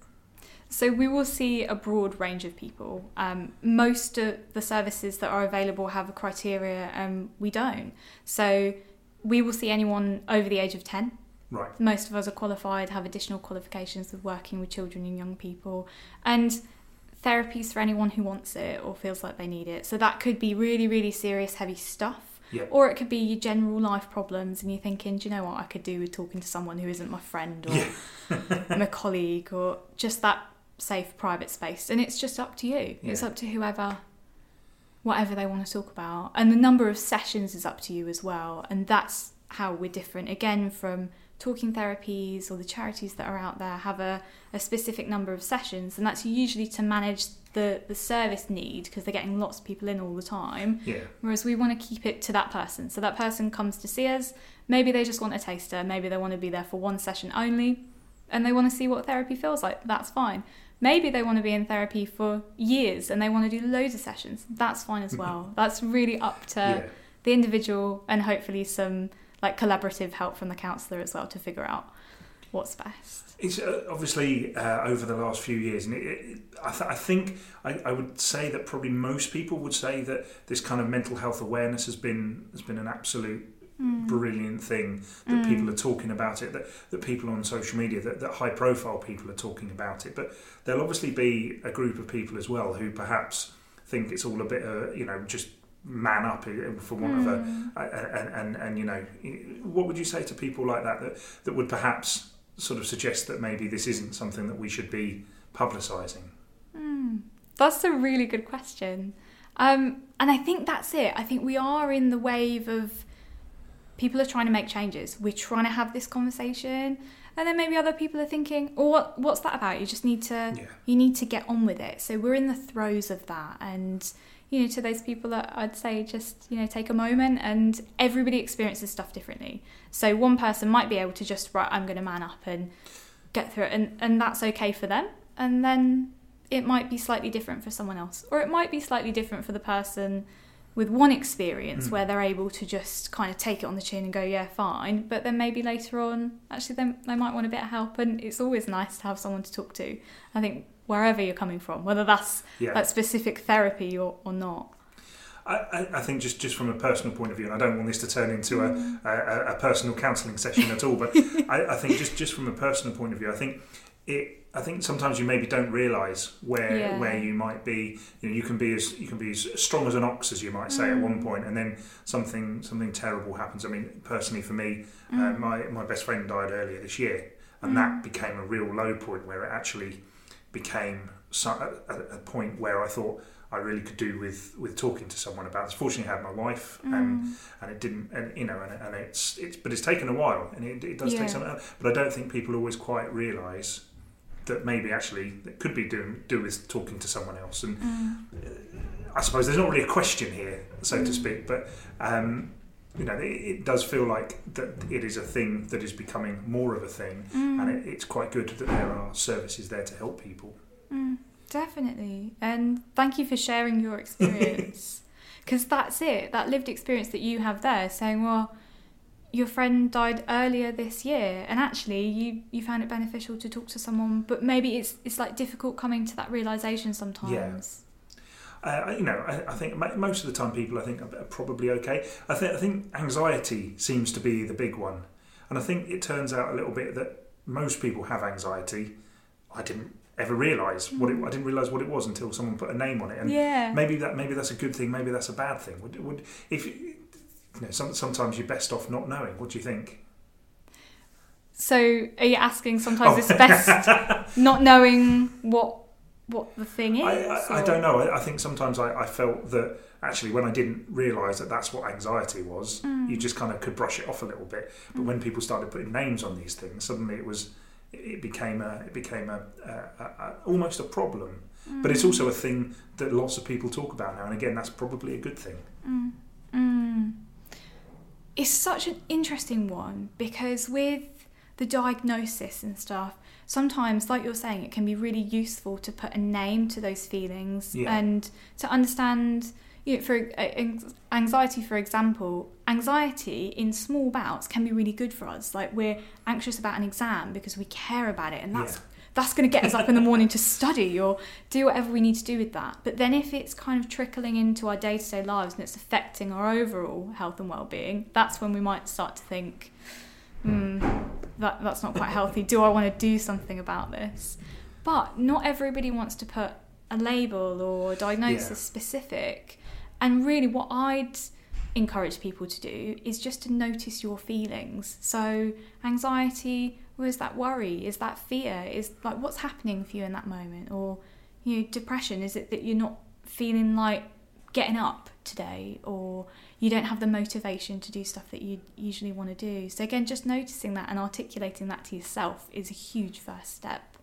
So we will see a broad range of people. Um, most of the services that are available have a criteria, and we don't. So we will see anyone over the age of 10. Right. Most of us are qualified, have additional qualifications with working with children and young people, and therapies for anyone who wants it or feels like they need it. So that could be really, really serious, heavy stuff. Yeah. Or it could be your general life problems, and you're thinking, do you know what I could do with talking to someone who isn't my friend or Yeah. my colleague, or just that safe private space? And it's just up to you. It's up to whoever, whatever they want to talk about. And the number of sessions is up to you as well. And that's how we're different again from talking therapies or the charities that are out there have a, a specific number of sessions, and that's usually to manage the, the service need because they're getting lots of people in all the time. Yeah. Whereas we want to keep it to that person. So that person comes to see us. Maybe they just want a taster. Maybe they want to be there for one session only and they want to see what therapy feels like. That's fine. Maybe they want to be in therapy for years and they want to do loads of sessions. That's fine as well. That's really up to yeah. the individual and hopefully some like collaborative help from the counsellor as well to figure out what's best. It's uh, obviously uh, over the last few years, and it, it, I, th- I think I, I would say that probably most people would say that this kind of mental health awareness has been has been an absolute brilliant thing that people are talking about it. That that people on social media, that, that high profile people are talking about it. But there'll obviously be a group of people as well who perhaps think it's all a bit, uh, you know, just man up uh, for want of a, a, a and, and you know, what would you say to people like that that that would perhaps sort of suggest that maybe this isn't something that we should be publicising. That's a really good question. Um, and I think that's it. I think we are in the wave of people are trying to make changes. We're trying to have this conversation. And then maybe other people are thinking, "Oh, what, what's that about? You just need to, Yeah. you need to get on with it." So we're in the throes of that, and you know, to those people, that I'd say just you know take a moment, and everybody experiences stuff differently. So one person might be able to just right, I'm going to man up and get through it, and and that's okay for them. And then it might be slightly different for someone else, or it might be slightly different for the person with one experience Mm. where they're able to just kind of take it on the chin and go, yeah, fine. But then maybe later on, actually, they, they might want a bit of help, and it's always nice to have someone to talk to. I think wherever you're coming from, whether that's Yeah, that specific therapy or, or not. I, I, think just, just from a personal point of view, and I don't want this to turn into a, mm. a, a personal counselling session at all, but I, I think just, just from a personal point of view, I think it. I think sometimes you maybe don't realise where Yeah. where you might be. You know, you can be as you can be as strong as an ox, as you might say, at mm. one point, and then something something terrible happens. I mean, personally for me, uh, mm. my my best friend died earlier this year, and that became a real low point where it actually became so, a, a point where I thought I really could do with, with talking to someone about this. Fortunately, I had my wife, and mm. and it didn't, and you know, and, and it's it's, but it's taken a while, and it, it does Yeah. take some. Uh, but I don't think people always quite realise that maybe actually it could be doing do with talking to someone else. And mm. uh, I suppose there's not really a question here, so to mm. speak, but. Um, you know, it, it does feel like that it is a thing that is becoming more of a thing, and it, it's quite good that there are services there to help people. Mm, definitely. And thank you for sharing your experience. Because that's it, that lived experience that you have there, saying, well, your friend died earlier this year, and actually you, you found it beneficial to talk to someone, but maybe it's it's like difficult coming to that realization sometimes. Uh, you know, I, I think most of the time people I think are probably okay. I think I think anxiety seems to be the big one, and I think it turns out a little bit that most people have anxiety. I didn't ever realise what it. I didn't realise what it was until someone put a name on it, and yeah. maybe that maybe that's a good thing. Maybe that's a bad thing. Would, would if you know, some, sometimes you're best off not knowing. What do you think? So are you asking sometimes Oh. it's best not knowing what what the thing is? I, I, I don't know. I, I think sometimes I, I felt that actually when I didn't realise that that's what anxiety was, Mm. you just kind of could brush it off a little bit. But when people started putting names on these things, suddenly it was it became a it became a, a, a, almost a problem. But Mm. it's also a thing that lots of people talk about now, and again, that's probably a good thing. Mm. It's such an interesting one because with the diagnosis and stuff, sometimes, like you're saying, it can be really useful to put a name to those feelings Yeah. and to understand. You know, for uh, anxiety, for example, anxiety in small bouts can be really good for us. Like we're anxious about an exam because we care about it, and that's Yeah. that's going to get us up in the morning to study or do whatever we need to do with that. But then if it's kind of trickling into our day to day lives and it's affecting our overall health and well being, that's when we might start to think, hmm, that, that's not quite healthy. Do I want to do something about this? But not everybody wants to put a label or a diagnosis Yeah. specific. And really, what I'd encourage people to do is just to notice your feelings. So, anxiety, or is that worry? Is that fear? Is like what's happening for you in that moment? Or, you know, depression, is it that you're not feeling like getting up today or you don't have the motivation to do stuff that you usually want to do? So, again, just noticing that and articulating that to yourself is a huge first step.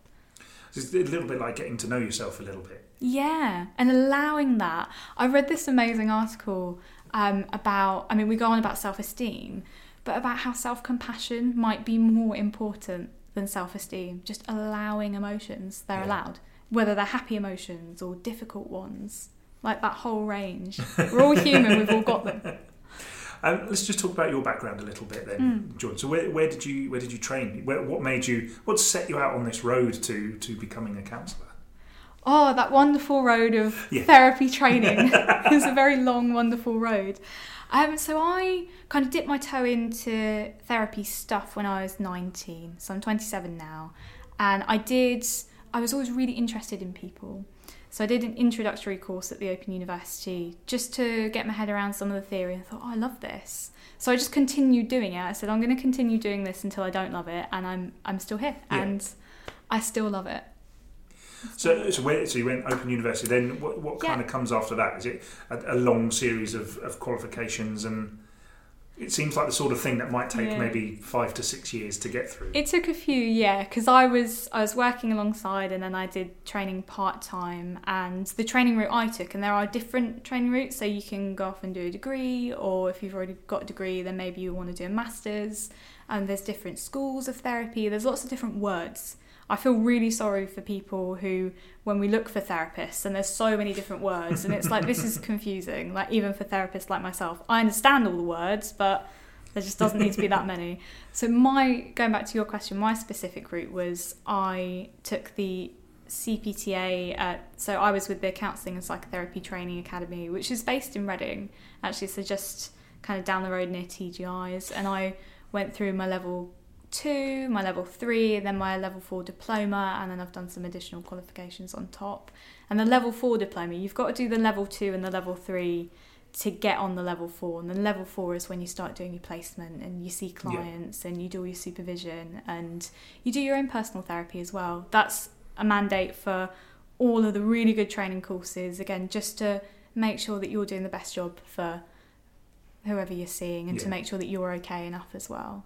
It's a little bit like getting to know yourself a little bit. Yeah, and allowing that. I read this amazing article um, about, I mean, we go on about self esteem, but about how self compassion might be more important than self esteem. Just allowing emotions, they're Yeah. allowed, whether they're happy emotions or difficult ones, like that whole range. We're all human, we've all got them. Um, let's just talk about your background a little bit then, Mm. Jordan. So where, where did you where did you train? Where, what made you? What set you out on this road to to becoming a counsellor? Oh, that wonderful road of Yeah. therapy training. it's a very long, wonderful road. Um, so I kind of dipped my toe into therapy stuff when I was 19. So I'm 27 now. And I did, I was always really interested in people. So I did an introductory course at the Open University just to get my head around some of the theory and I thought, oh, I love this. So I just continued doing it. I said, I'm going to continue doing this until I don't love it. And I'm, I'm still here. Yeah. And I still love it. So so, where, so you went Open University. Then what, what kind of comes after that? Is it a, a long series of, of qualifications and? It seems like the sort of thing that might take Yeah. maybe five to six years to get through. It took a few, yeah, because I was I was working alongside, and then I did training part time. And the training route I took, and there are different training routes, so you can go off and do a degree, or if you've already got a degree, then maybe you want to do a masters. And there's different schools of therapy. There's lots of different words. I feel really sorry for people who, when we look for therapists, and there's so many different words, and it's like this is confusing. Like even for therapists like myself, I understand all the words, but there just doesn't need to be that many. So my going back to your question, my specific route was I took the CPTA. At, so I was with the Counselling and Psychotherapy Training Academy, which is based in Reading, actually. So just kind of down the road near TGI's, and I went through my level two, my level three, and then my level four diploma, and then I've done some additional qualifications on top. And the level four diploma, you've got to do the level two and the level three to get on the level four. And then level four is when you start doing your placement and you see clients and you do all your supervision and you do your own personal therapy as well. That's a mandate for all of the really good training courses, again, just to make sure that you're doing the best job for whoever you're seeing and Yeah. to make sure that you're okay enough as well.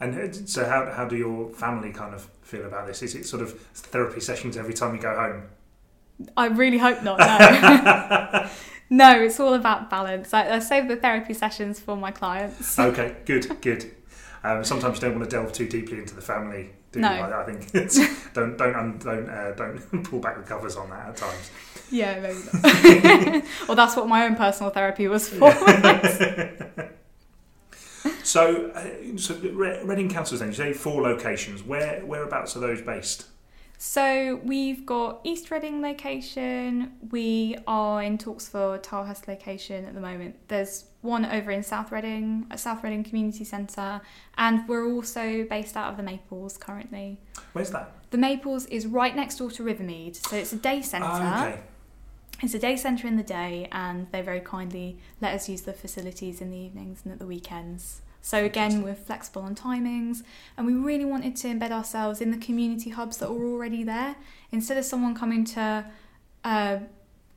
And uh, so, how, how do your family kind of feel about this? Is it sort of therapy sessions every time you go home? I really hope not. No, no, it's all about balance. I, I save the therapy sessions for my clients. Okay, good, good. Um, sometimes you don't want to delve too deeply into the family. Do No. you? I, I think it's, don't don't don't uh, don't pull back the covers on that at times. Yeah, maybe not. well, that's what my own personal therapy was for. So, uh, so Reading Councils then you say four locations. Where whereabouts are those based? So we've got East Reading location. We are in talks for Tilehurst location at the moment. There's one over in South Reading, at South Reading Community Centre, and we're also based out of the Maples currently. Where's that? The Maples is right next door to Rivermead, so it's a day centre. Ah, okay. It's a day centre in the day, and they very kindly let us use the facilities in the evenings and at the weekends. So again, we're flexible on timings, and we really wanted to embed ourselves in the community hubs that were already there. Instead of someone coming to a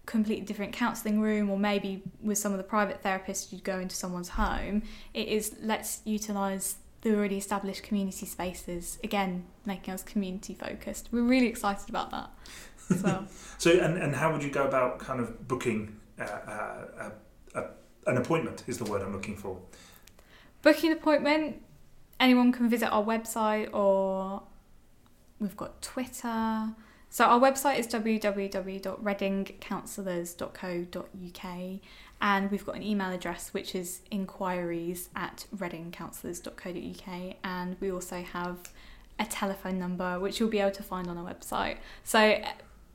completely different counselling room, or maybe with some of the private therapists, you'd go into someone's home. It is let's utilise the already established community spaces. Again, making us community focused. We're really excited about that well. So, and, and how would you go about kind of booking uh, uh, uh, an appointment? Is the word I'm looking for. Booking an appointment, anyone can visit our website or we've got Twitter. So our website is www.readingcounsellors.co.uk and we've got an email address which is inquiries at readingcounsellors.co.uk and we also have a telephone number which you'll be able to find on our website. So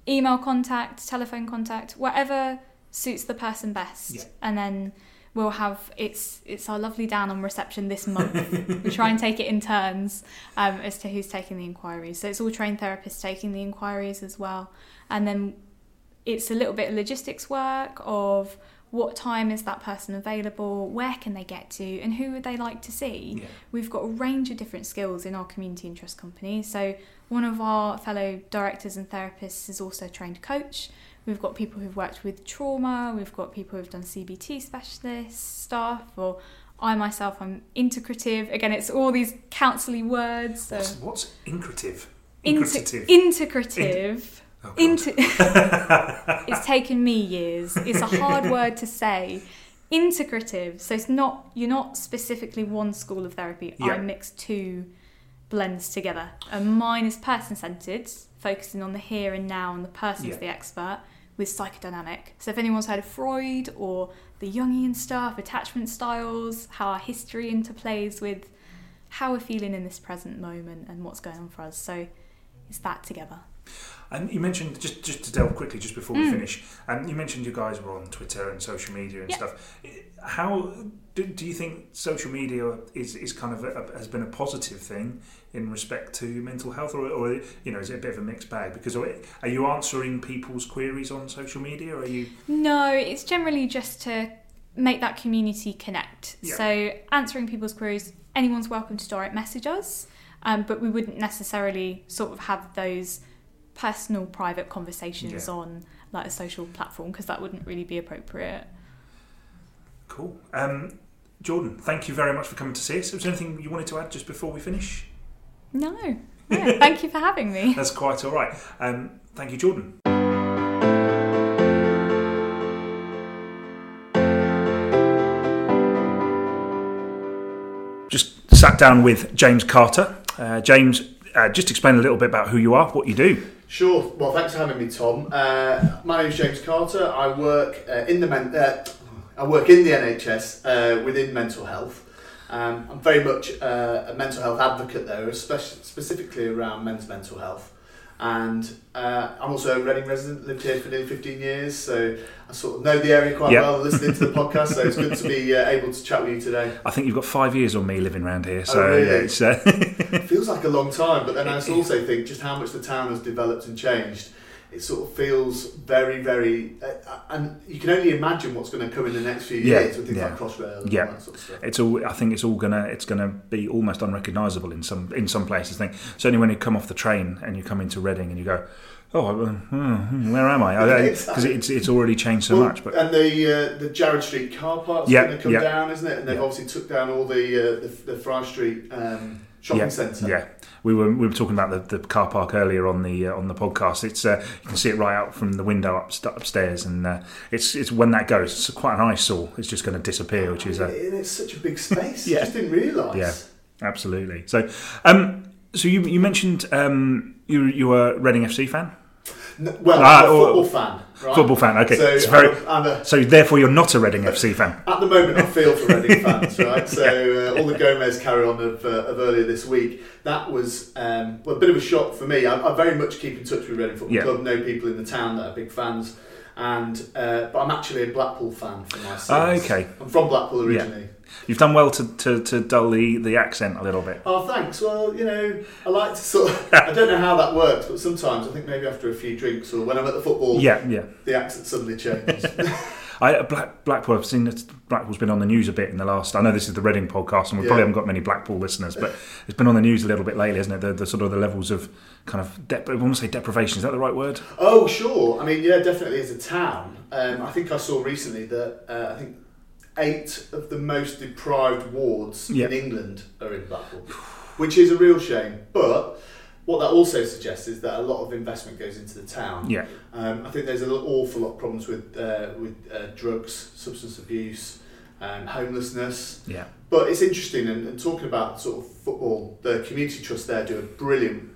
email contact, telephone contact, whatever suits the person best. Yeah. And then we'll have it's it's our lovely Dan on reception this month. we try and take it in turns um, as to who's taking the inquiries. So it's all trained therapists taking the inquiries as well, and then it's a little bit of logistics work of what time is that person available, where can they get to, and who would they like to see. Yeah. We've got a range of different skills in our community interest company. So one of our fellow directors and therapists is also a trained coach. We've got people who've worked with trauma, we've got people who've done CBT specialist stuff, or I myself I'm integrative. Again, it's all these counsellly words. So What's, what's integrative? Inte- Incretive. integrative. Oh, God. Inte- it's taken me years. It's a hard word to say. Integrative. So it's not you're not specifically one school of therapy. Yeah. I mix two blends together. And mine is person centered, focusing on the here and now and the person's Yeah. the expert with psychodynamic. So if anyone's heard of Freud or the Jungian stuff, attachment styles, how our history interplays with how we're feeling in this present moment and what's going on for us. So it's that together. And you mentioned just just to delve quickly just before we mm. finish. And you mentioned you guys were on Twitter and social media and Yeah. stuff. How do, do you think social media is, is kind of a, has been a positive thing in respect to mental health, or, or you know is it a bit of a mixed bag? Because are are you answering people's queries on social media? Or are you No, it's generally just to make that community connect. Yeah. So answering people's queries, anyone's welcome to direct message us, um, but we wouldn't necessarily sort of have those personal, private conversations Yeah. on like a social platform because that wouldn't really be appropriate. cool? Um, Jordan, thank you very much for coming to see us. Was there anything you wanted to add just before we finish? No, no thank you for having me. That's quite all right. Um, thank you, Jordan. Just sat down with James Carter. Uh, James, uh, just explain a little bit about who you are, what you do. Sure. Well, thanks for having me, Tom. Uh, my name is James Carter. I work uh, in the men- uh, I work in the NHS uh, within mental health. Um, I'm very much uh, a mental health advocate, though, especially specifically around men's mental health. And uh, I'm also a Reading resident. Lived here for nearly 15 years, so I sort of know the area quite Yeah. well. Listening to the podcast, so it's good to be uh, able to chat with you today. I think you've got five years on me living around here, so Oh, really? it's, uh, It feels like a long time, but then I also think just how much the town has developed and changed. It sort of feels very, very, uh, and you can only imagine what's going to come in the next few Yeah, years with things yeah. like Crossrail and Yeah. all that sort of stuff. it's all. I think it's all gonna. It's gonna be almost unrecognisable in some in some places. I think certainly when you come off the train and you come into Reading and you go, oh, uh, hmm, where am I? Because Exactly. it's it's already changed so Well, much. But and the uh, the Garrard Street car park's Yeah, going to come down, isn't it? And they've obviously took down all the uh, the, the Friar Street um, shopping yeah, centre. yeah. We were we were talking about the, the car park earlier on the uh, on the podcast. It's uh, you can see it right out from the window up, upstairs, and uh, it's it's when that goes, it's quite an eyesore. It's just going to disappear, which is uh, And it's such a big space. Yeah. I just didn't realise. Yeah. absolutely. So, um, so you you mentioned um, you you were a Reading FC fan. N- well, Ah, I'm a or- football fan. Right? Football fan. Okay, So it's very. I'm, a, I'm a, So therefore, you're not a Reading FC fan. at the moment, I feel for Reading fans, right? So uh, all the Gomes carry on of, uh, of earlier this week, that was um, well, a bit of a shock for me. I, I very much keep in touch with Reading Football Yeah. Club, know people in the town that are big fans, and uh, but I'm actually a Blackpool fan for my sins. Ah, okay. I'm from Blackpool originally. You've done well to, to, to dull the, the accent a little bit. Oh, thanks. Well, you know, I like to sort of. I don't know how that works, but sometimes I think maybe after a few drinks or when I'm at the football, Yeah, yeah. the accent suddenly changes. I Black, Blackpool. I've seen that Blackpool's been on the news a bit in the last. I know this is the Reading podcast, and we Yeah. probably haven't got many Blackpool listeners, but it's been on the news a little bit lately, hasn't it? The, the sort of the levels of kind of dep- I want to say deprivation. Is that the right word? Oh, sure. I mean, yeah, definitely as a town. Um, I think I saw recently that uh, I think eight of the most deprived wards Yeah. in England are in Blackpool, which is a real shame. But what that also suggests is that a lot of investment goes into the town. Yeah, Um, I think there's an awful lot of problems with uh, with uh, drugs, substance abuse, um, homelessness. yeah, But it's interesting, and, and talking about sort of football, the community trust there do a brilliant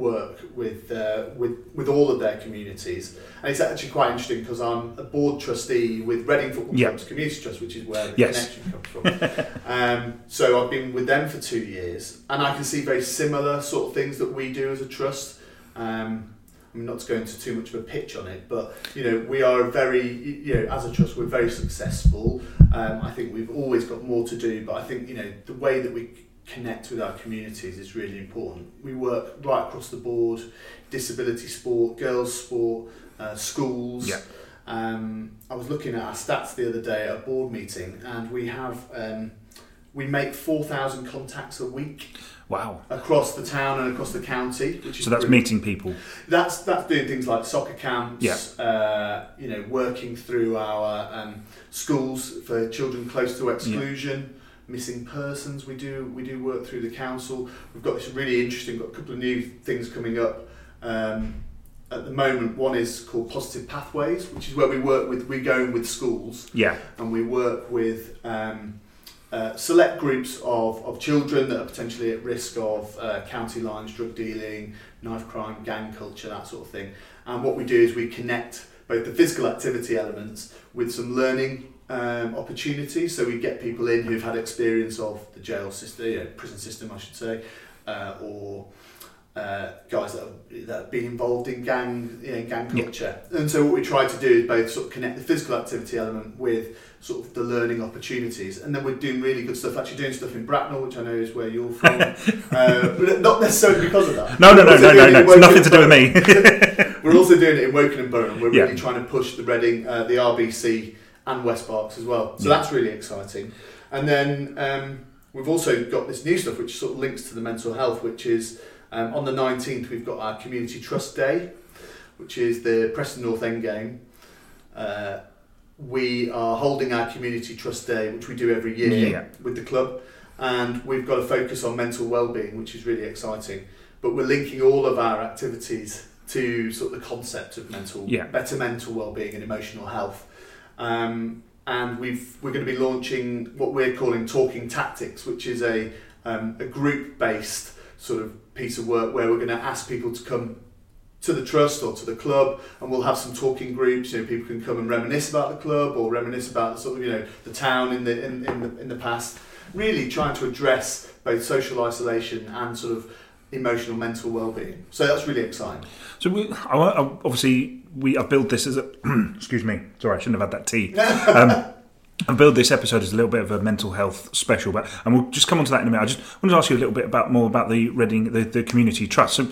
work with uh, with with all of their communities, and it's actually quite interesting because I'm a board trustee with Reading Football Yeah. Club's Community Trust, which is where the Yes. connection comes from. um, so I've been with them for two years, and I can see very similar sort of things that we do as a trust. Um, I'm not to go into too much of a pitch on it, but you know we are a very you know as a trust we're very successful. Um, I think we've always got more to do, but I think you know the way that we connect with our communities is really important. We work right across the board: disability sport, girls sport, uh, schools. Yeah. Um, I was looking at our stats the other day at a board meeting, and we have um, we make four thousand contacts a week wow. across the town and across the county, which is So that's brilliant. meeting people. That's that's doing things like soccer camps. Yeah. Uh, you know, working through our um, schools for children close to exclusion, missing persons. We do we do work through the council. We've got this really interesting. Got a couple of new things coming up. Um, at the moment, one is called Positive Pathways, which is where we work with. We go in with schools Yeah, and we work with um, uh, select groups of, of children that are potentially at risk of uh, county lines, drug dealing, knife crime, gang culture, that sort of thing. And what we do is we connect both the physical activity elements with some learning um, opportunities. So we get people in who've had experience of the jail system, you know, prison system, I should say, uh, or uh, guys that have, that have been involved in gang, you know, gang Yeah. culture. And so what we try to do is both sort of connect the physical activity element with sort of the learning opportunities. And then we're doing really good stuff, actually doing stuff in Bracknell, which I know is where you're from. uh, but not necessarily because of that. no, no, no, no, no, no. It's nothing to do with me. We're also doing it in Wokingham Borough. We're Yeah. really trying to push the Reading, uh, the RBC, and West Berks as well. So Yeah. that's really exciting. And then um, we've also got this new stuff which sort of links to the mental health, which is um, on the 19th we've got our Community Trust Day, which is the Preston North End game. Uh, we are holding our Community Trust Day, which we do every year Yeah. with the club, and we've got a focus on mental well-being, which is really exciting. But we're linking all of our activities to sort of the concept of mental, Yeah. better mental well-being and emotional health. Um, and we've we're going to be launching what we're calling Talking Tactics, which is a um, a group-based sort of piece of work where we're going to ask people to come to the trust or to the club, and we'll have some talking groups. You know, people can come and reminisce about the club or reminisce about sort of you know the town in the in, in the in the past. Really trying to address both social isolation and sort of emotional mental well-being. So that's really exciting. So we, obviously, we I build this as a excuse me. Sorry, I shouldn't have had that tea. Um, I build this episode as a little bit of a mental health special, but and we'll just come on to that in a minute. I just wanted to ask you a little bit about more about the Reading the, the community trust. So,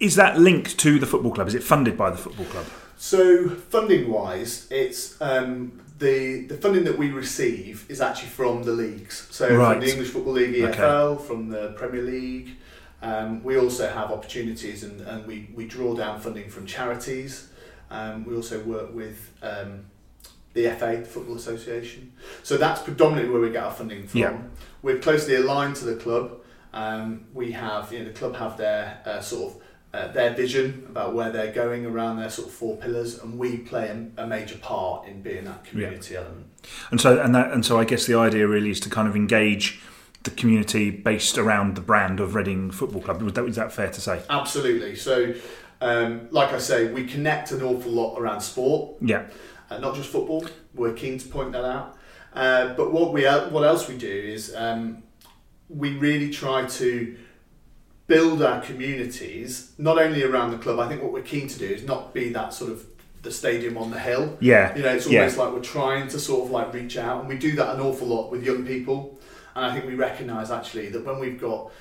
is that linked to the football club? Is it funded by the football club? So funding wise, it's um, the the funding that we receive is actually from the leagues. So Right. from the English Football League, Okay. EFL, from the Premier League. Um, we also have opportunities, and, and we, we draw down funding from charities. Um, we also work with um, the FA, the Football Association. So that's predominantly where we get our funding from. Yeah. We're closely aligned to the club. Um, we have, you know, the club have their uh, sort of uh, their vision about where they're going around their sort of four pillars, and we play a, a major part in being that community element. And so and that and so I guess the idea really is to kind of engage the community based around the brand of Reading Football Club. Was that, is that fair to say? Absolutely. So Um, like I say, we connect an awful lot around sport, Yeah. uh, not just football. We're keen to point that out. Uh, but what we what else we do is um, we really try to build our communities not only around the club. I think what we're keen to do is not be that sort of the stadium on the hill. Yeah. You know, it's Yeah. almost like we're trying to sort of like reach out, and we do that an awful lot with young people. And I think we recognise actually that when we've got,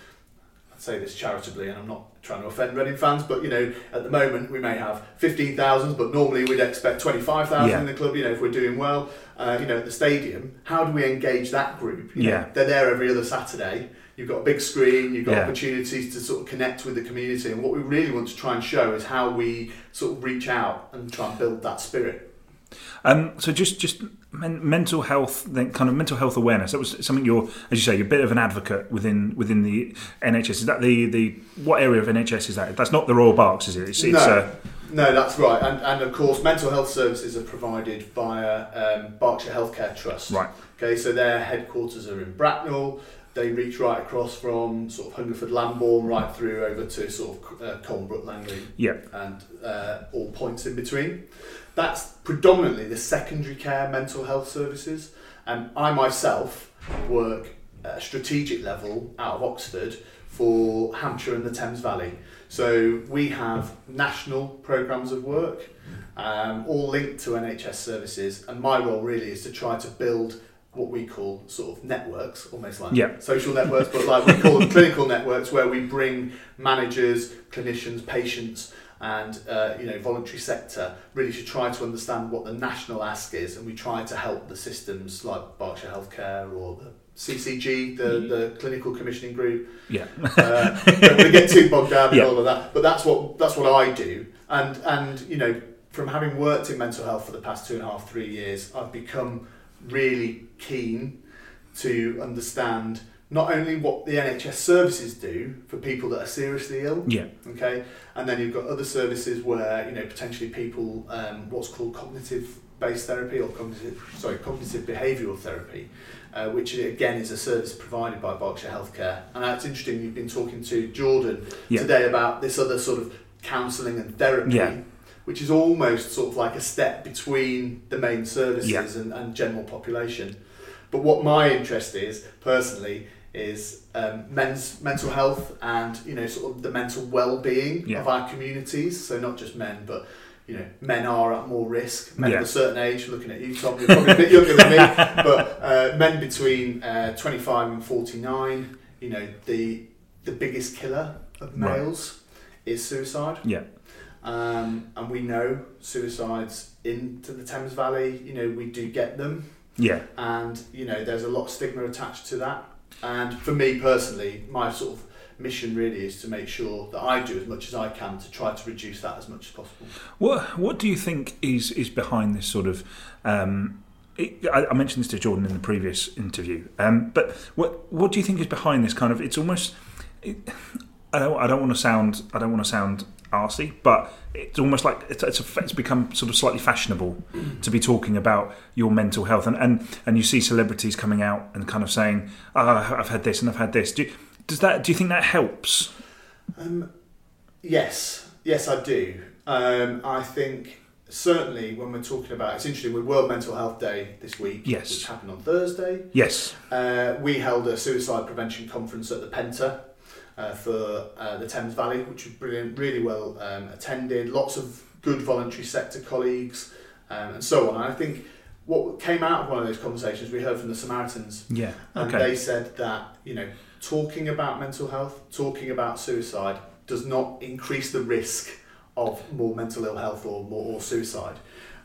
I'd say this charitably, and I'm not trying to offend Reading fans, but you know, at the moment we may have fifteen thousand, but normally we'd expect twenty five thousand Yeah. in the club. You know, if we're doing well, uh, you know, at the stadium, how do we engage that group? You know, Yeah. they're there every other Saturday. You've got a big screen, you've got Yeah. opportunities to sort of connect with the community, and what we really want to try and show is how we sort of reach out and try and build that spirit. Um, so just just men- mental health, then kind of mental health awareness. That was something you're, as you say, you're a bit of an advocate within within the NHS. Is that the the what area of NHS is that? That's not the Royal Berks, is it? It's, it's, No. uh, No, that's right. And, and of course, mental health services are provided via um, Berkshire Healthcare Trust. right. Okay, so their headquarters are in Bracknell. They reach right across from sort of Hungerford, Lambourn, right through over to sort of uh, Colnbrook, Langley, Yeah. and uh, all points in between. That's predominantly the secondary care mental health services. And I myself work at a strategic level out of Oxford for Hampshire and the Thames Valley. So we have national programs of work, um, all linked to NHS services. And my role really is to try to build what we call sort of networks, almost like Yeah. social networks, but like we call them clinical networks, where we bring managers, clinicians, patients, and uh, you know voluntary sector really to try to understand what the national ask is, and we try to help the systems like Berkshire Healthcare or the CCG, the, the Clinical Commissioning Group. Yeah. Uh, don't want get too bogged down in Yeah. all of that, but that's what that's what I do, and and you know from having worked in mental health for the past two and a half, three years, I've become really keen to understand not only what the NHS services do for people that are seriously ill, Yeah. okay, and then you've got other services where you know potentially people um, what's called cognitive based therapy or cognitive sorry cognitive behavioural therapy, uh, which again is a service provided by Berkshire Healthcare, and that's interesting. You've been talking to Jordan Yeah. today about this other sort of counselling and therapy. Yeah. Which is almost sort of like a step between the main services Yeah. and, and general population. But what my interest is personally is um, men's mental health and you know sort of the mental well-being Yeah. of our communities. So not just men, but you know men are at more risk. Men Yeah. of a certain age. Looking at you, Tom, you're probably a bit younger than me, but uh, men between uh, 25 and 49. You know the the biggest killer of Right. males is suicide. Yeah. Um, and we know suicides into the Thames Valley. You know we do get them Yeah. and you know there's a lot of stigma attached to that and for me personally my sort of mission really is to make sure that I do as much as I can to try to reduce that as much as possible What What do you think is is behind this sort of? Um, it, I, I mentioned this to Jordan in the previous interview, um, but what What do you think is behind this kind of? It's almost. It, I don't. I don't want to sound. I don't want to sound arsey, but it's almost like it's, it's, a, it's become sort of slightly fashionable to be talking about your mental health, and and, and you see celebrities coming out and kind of saying, oh, "I've had this and I've had this." Do, does that? Do you think that helps? um, yes yes I do um, I think certainly when we're talking about it's interesting with World Mental Health Day this week Yes. which happened on Thursday Yes. Uh, we held a suicide prevention conference at the Penta uh, for uh, the Thames Valley, which was brilliant, really well um, attended. Lots of good voluntary sector colleagues um, and so on. And I think what came out of one of those conversations, we heard from the Samaritans, Yeah. and they said that you know talking about mental health, talking about suicide, does not increase the risk of more mental ill health or more or suicide.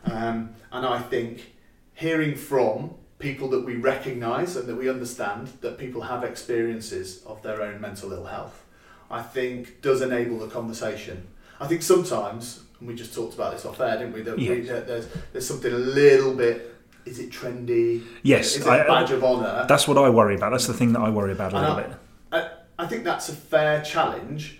Um, and I think hearing from people that we recognise and that we understand that people have experiences of their own mental ill health, I think does enable the conversation. I think sometimes, and we just talked about this off air, didn't we? That, we, Yes. that there's there's something a little bit. Is it trendy? Yes, Is it I- a badge of honour? That's what I worry about. That's the thing that I worry about a And little I- bit. I, I think that's a fair challenge,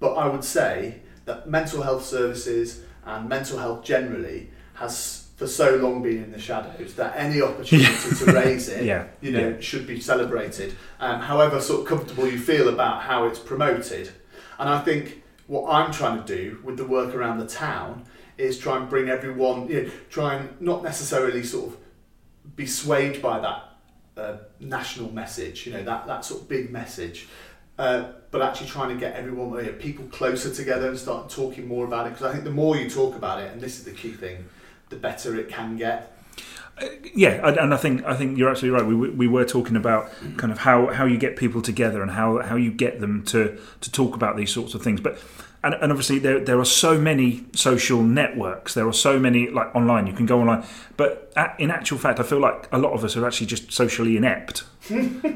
but I would say that mental health services and mental health generally has for so long been in the shadows that any opportunity to raise it, Yeah, you know, yeah. should be celebrated. Um, however, sort of comfortable you feel about how it's promoted, and I think what I'm trying to do with the work around the town is try and bring everyone, you know, try and not necessarily sort of be swayed by that uh, national message, you know, that, that sort of big message. Uh, but actually trying to get everyone, you know, people closer together and start talking more about it. Because I think the more you talk about it, and this is the key thing, the better it can get. Uh, yeah, and- and I think I think you're absolutely right. We we were talking about kind of how, how you get people together and how, how you get them to, to talk about these sorts of things. But and, and obviously there there are so many social networks. There are so many like online. You can go online, but at, in actual fact, I feel like a lot of us are actually just socially inept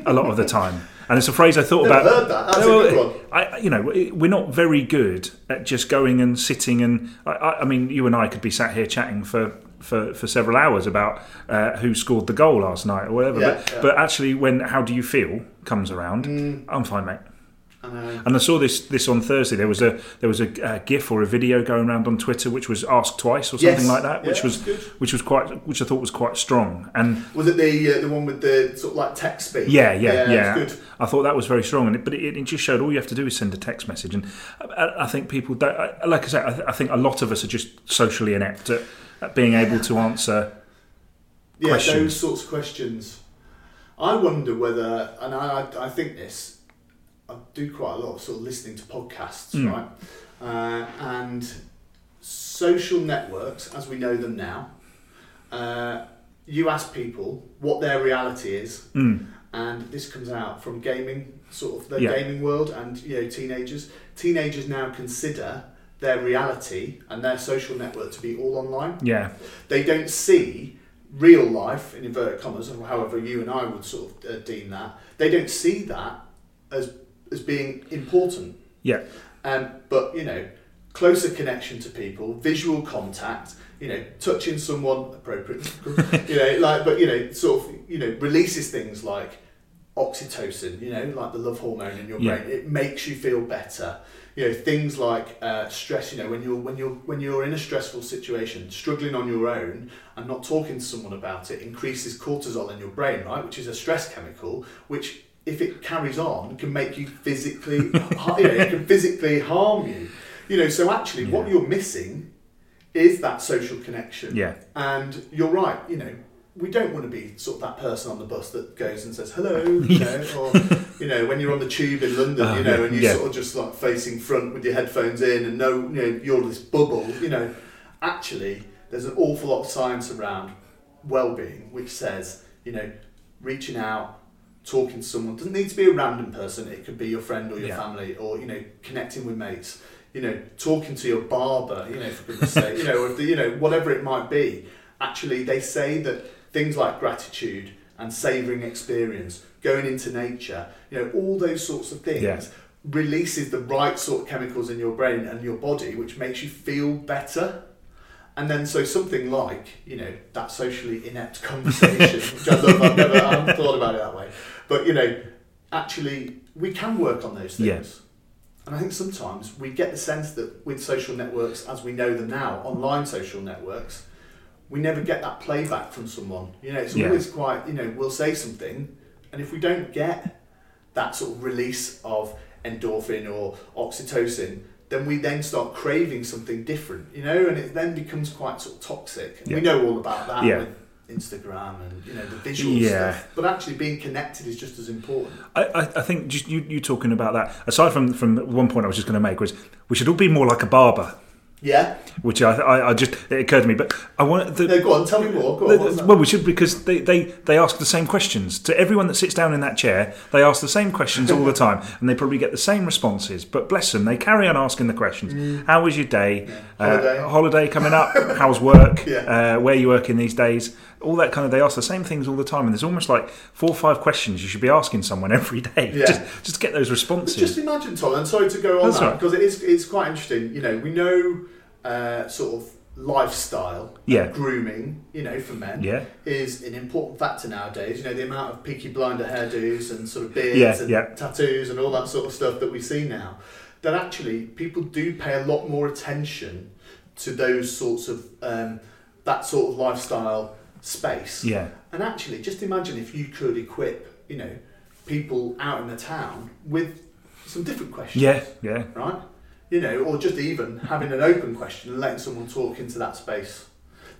a lot of the time. And it's a phrase I thought Never about. heard that. That's a good one. I, you know, we're not very good at just going and sitting and. I, I I mean, you and I could be sat here chatting for. For, for several hours about uh, who scored the goal last night or whatever, Yeah, but, yeah. but actually, when "How do you feel" comes around, Mm. I'm fine, mate. I. And I saw this this on Thursday. There was a there was a uh, GIF or a video going around on Twitter, which was asked Twice" or something Yes. like that, which Yeah, was good. which was quite which I thought was quite strong. And Was it the uh, the one with the sort of like text speed? Yeah, yeah, yeah. yeah. I thought that was very strong, and it, but it, it just showed all you have to do is send a text message. And I, I think people don't. I- Like I said, I, I think a lot of us are just socially inept at, at being able to answer. Yeah, questions. those sorts of questions. I wonder whether, and I, I think this, I do quite a lot of sort of listening to podcasts, Mm. right? Uh, and social networks, as we know them now, uh, you ask people what their reality is, Mm, and this comes out from gaming, sort of the Yeah. gaming world, and you know teenagers. Teenagers now consider their reality and their social network to be all online yeah, they don't see real life in inverted commas or however you and I would sort of uh, deem that they don't see that as as being important. Yeah, um, but you know closer connection to people visual contact you know touching someone appropriately, you know like but you know sort of you know releases things like oxytocin you know like the love hormone in your Yeah. brain. It makes you feel better. You know things like uh, stress you know when you're when you're when you're in a stressful situation struggling on your own and not talking to someone about it increases cortisol in your brain right which is a stress chemical which if it carries on can make you physically you know, it can physically harm you you know so actually what you're missing is that social connection yeah, and you're right, you know, we don't want to be sort of that person on the bus that goes and says hello, you know, or you know, when you're on the tube in London, Oh, you know, yeah, and you yeah. sort of just like facing front with your headphones in and no, you know, you're this bubble, you know. Actually, there's an awful lot of science around well-being which says, you know, reaching out, talking to someone doesn't need to be a random person. It could be your friend or your Yeah. family, or you know, connecting with mates. You know, talking to your barber. You know, for goodness sake. You know, or the, you know, whatever it might be. Actually, they say that things like gratitude and savouring experience, going into nature, you know, all those sorts of things. Yeah. Releases the right sort of chemicals in your brain and your body, which makes you feel better. And then, so something like, you know, that socially inept conversation, which I love, I've never I haven't thought about it that way. But, you know, actually, we can work on those things. Yeah. And I think sometimes we get the sense that with social networks, as we know them now, online social networks, we never get that playback from someone. You know, it's Yeah. always quite, you know, we'll say something, and if we don't get that sort of release of endorphin or oxytocin, then we then start craving something different, you know, and it then becomes quite sort of toxic. And Yeah. we know all about that Yeah. with Instagram and you know the visual Yeah. stuff. But actually, being connected is just as important. I, I, I think just you, you talking about that. Aside from from one point I was just going to make was we should all be more like a barber, Yeah. which I, I, I just it occurred to me. But I want the, No, go on. Tell me more. Go on. The- well, we should because they, they, they ask the same questions to everyone that sits down in that chair. They ask the same questions all the time, and they probably get the same responses. But bless them, they carry on asking the questions. How was your day? Holiday. Uh, holiday coming up? How's work? Yeah. Uh, where are you working these days? All that kind of. They ask the same things all the time, and there's almost like four or five questions you should be asking someone every day. Yeah. Just just get those But responses. just imagine, Tom, and sorry to go on That's that right. because it is it's quite interesting. You know, we know uh, sort of lifestyle, Yeah. and grooming. You know, for men, yeah, is an important factor nowadays. You know, the amount of Peaky Blinder hairdos and sort of beards Yeah, and yeah. tattoos and all that sort of stuff that we see now. That actually people do pay a lot more attention to those sorts of um, that sort of lifestyle space. yeah, And actually, just imagine if you could equip, you know, people out in the town with some different questions. yeah, yeah. Right? you know, or just even having an open question and letting someone talk into that space.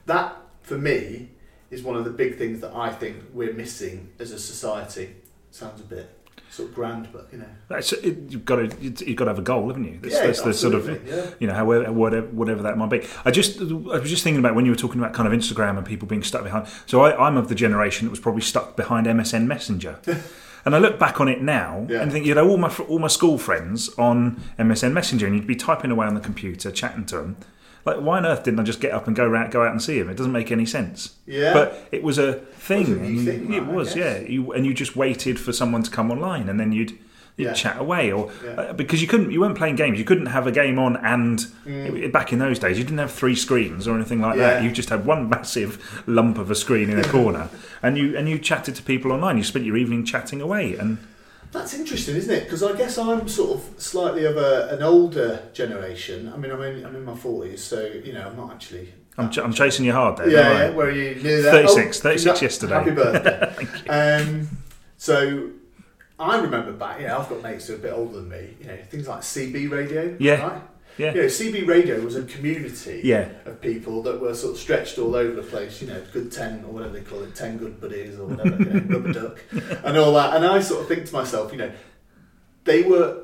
That, for me, is one of the big things that I think we're missing as a society. Sounds a bit sort of grand, but you know. That's, it, you've got to you've got to have a goal, haven't you? That's, Yeah, that's the sort of yeah. you know however whatever, whatever that might be. I just I was just thinking about when you were talking about kind of Instagram and people being stuck behind. So I, I'm of the generation that was probably stuck behind MSN Messenger. And I look back on it now Yeah. and think, you know, all my all my school friends on MSN Messenger, and you'd be typing away on the computer, chatting to them. Like, why on earth didn't I just get up and go out, go out and see him? It doesn't make any sense. Yeah. But it was a thing. Was thing, it was, yeah. You, and you just waited for someone to come online, and then you'd you'd Yeah. chat away, or Yeah. uh, because you couldn't, you weren't playing games. You couldn't have a game on, and it- back in those days, you didn't have three screens or anything like that. Mm. You just had one massive lump of a screen in a corner, and you and you chatted to people online. You spent your evening chatting away, and That's interesting, isn't it? Because I guess I'm sort of slightly of a, an older generation. I mean, I'm in, I'm in my 40s, so, you know, I'm not actually. I'm, ch- I'm chasing you hard there. yeah, yeah, where are you? Near that? 36, 36 congra- yesterday. Happy birthday. um, so I remember back, you know, I've got mates who are a bit older than me, you know, things like CB radio. Yeah. Right? Yeah. You know, CB radio was a community Yeah. of people that were sort of stretched all over the place, you know, good 10 or whatever they call it, 10 good buddies or whatever, you know, rubber duck and all that. And I sort of think to myself, you know, they were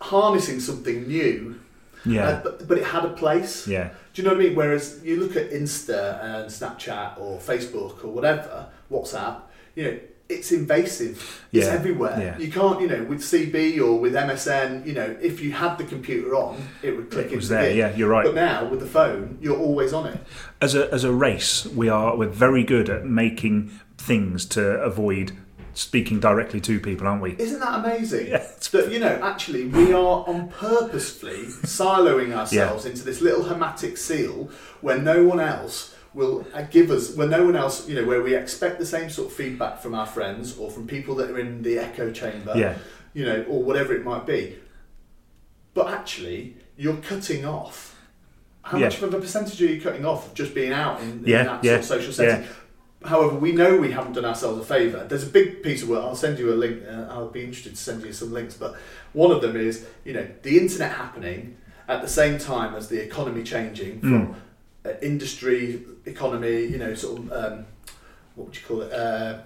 harnessing something new, Yeah, uh, but, but it had a place. yeah, Do you know what I mean? Whereas you look at Insta and Snapchat or Facebook or whatever, WhatsApp, you know, it's invasive. It's Yeah, everywhere. yeah. You can't, you know, with CB or with MSN, you know, if you had the computer on, it would click it was into there. it. Yeah, you're right. But now with the phone, you're always on it. as a as a race, we are we're very good at making things to avoid speaking directly to people, aren't we? Isn't that amazing? Yeah, it's- That you know, actually, we are on purposefully siloing ourselves into this little hermetic seal where no one else will give us, where no one else, you know, where we expect the same sort of feedback from our friends or from people that are in the echo chamber, Yeah, you know, or whatever it might be. But actually, you're cutting off. How Yeah. much of a percentage are you cutting off of just being out in, in Yeah, that yeah, sort of social setting? However, we know we haven't done ourselves a favour. There's a big piece of work. I'll send you a link. Uh, I'll be interested to send you some links. But one of them is, you know, the internet happening at the same time as the economy changing from uh, industry economy. You know, sort of um, what would you call it? Uh,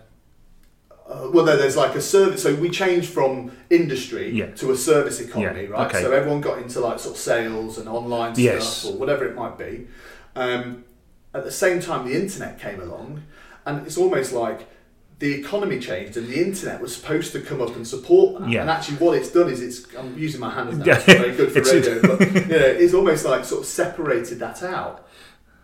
uh, well, no, there's like a service. So we changed from industry Yeah. to a service economy, Yeah, right? okay. So everyone got into like sort of sales and online Yes. stuff or whatever it might be. Um, at the same time, the internet came along, and it's almost like the economy changed and the internet was supposed to come up and support that. Yeah. And actually, what it's done is it's I'm using my hands now. It's very good for radio, but you know, it's almost like sort of separated that out.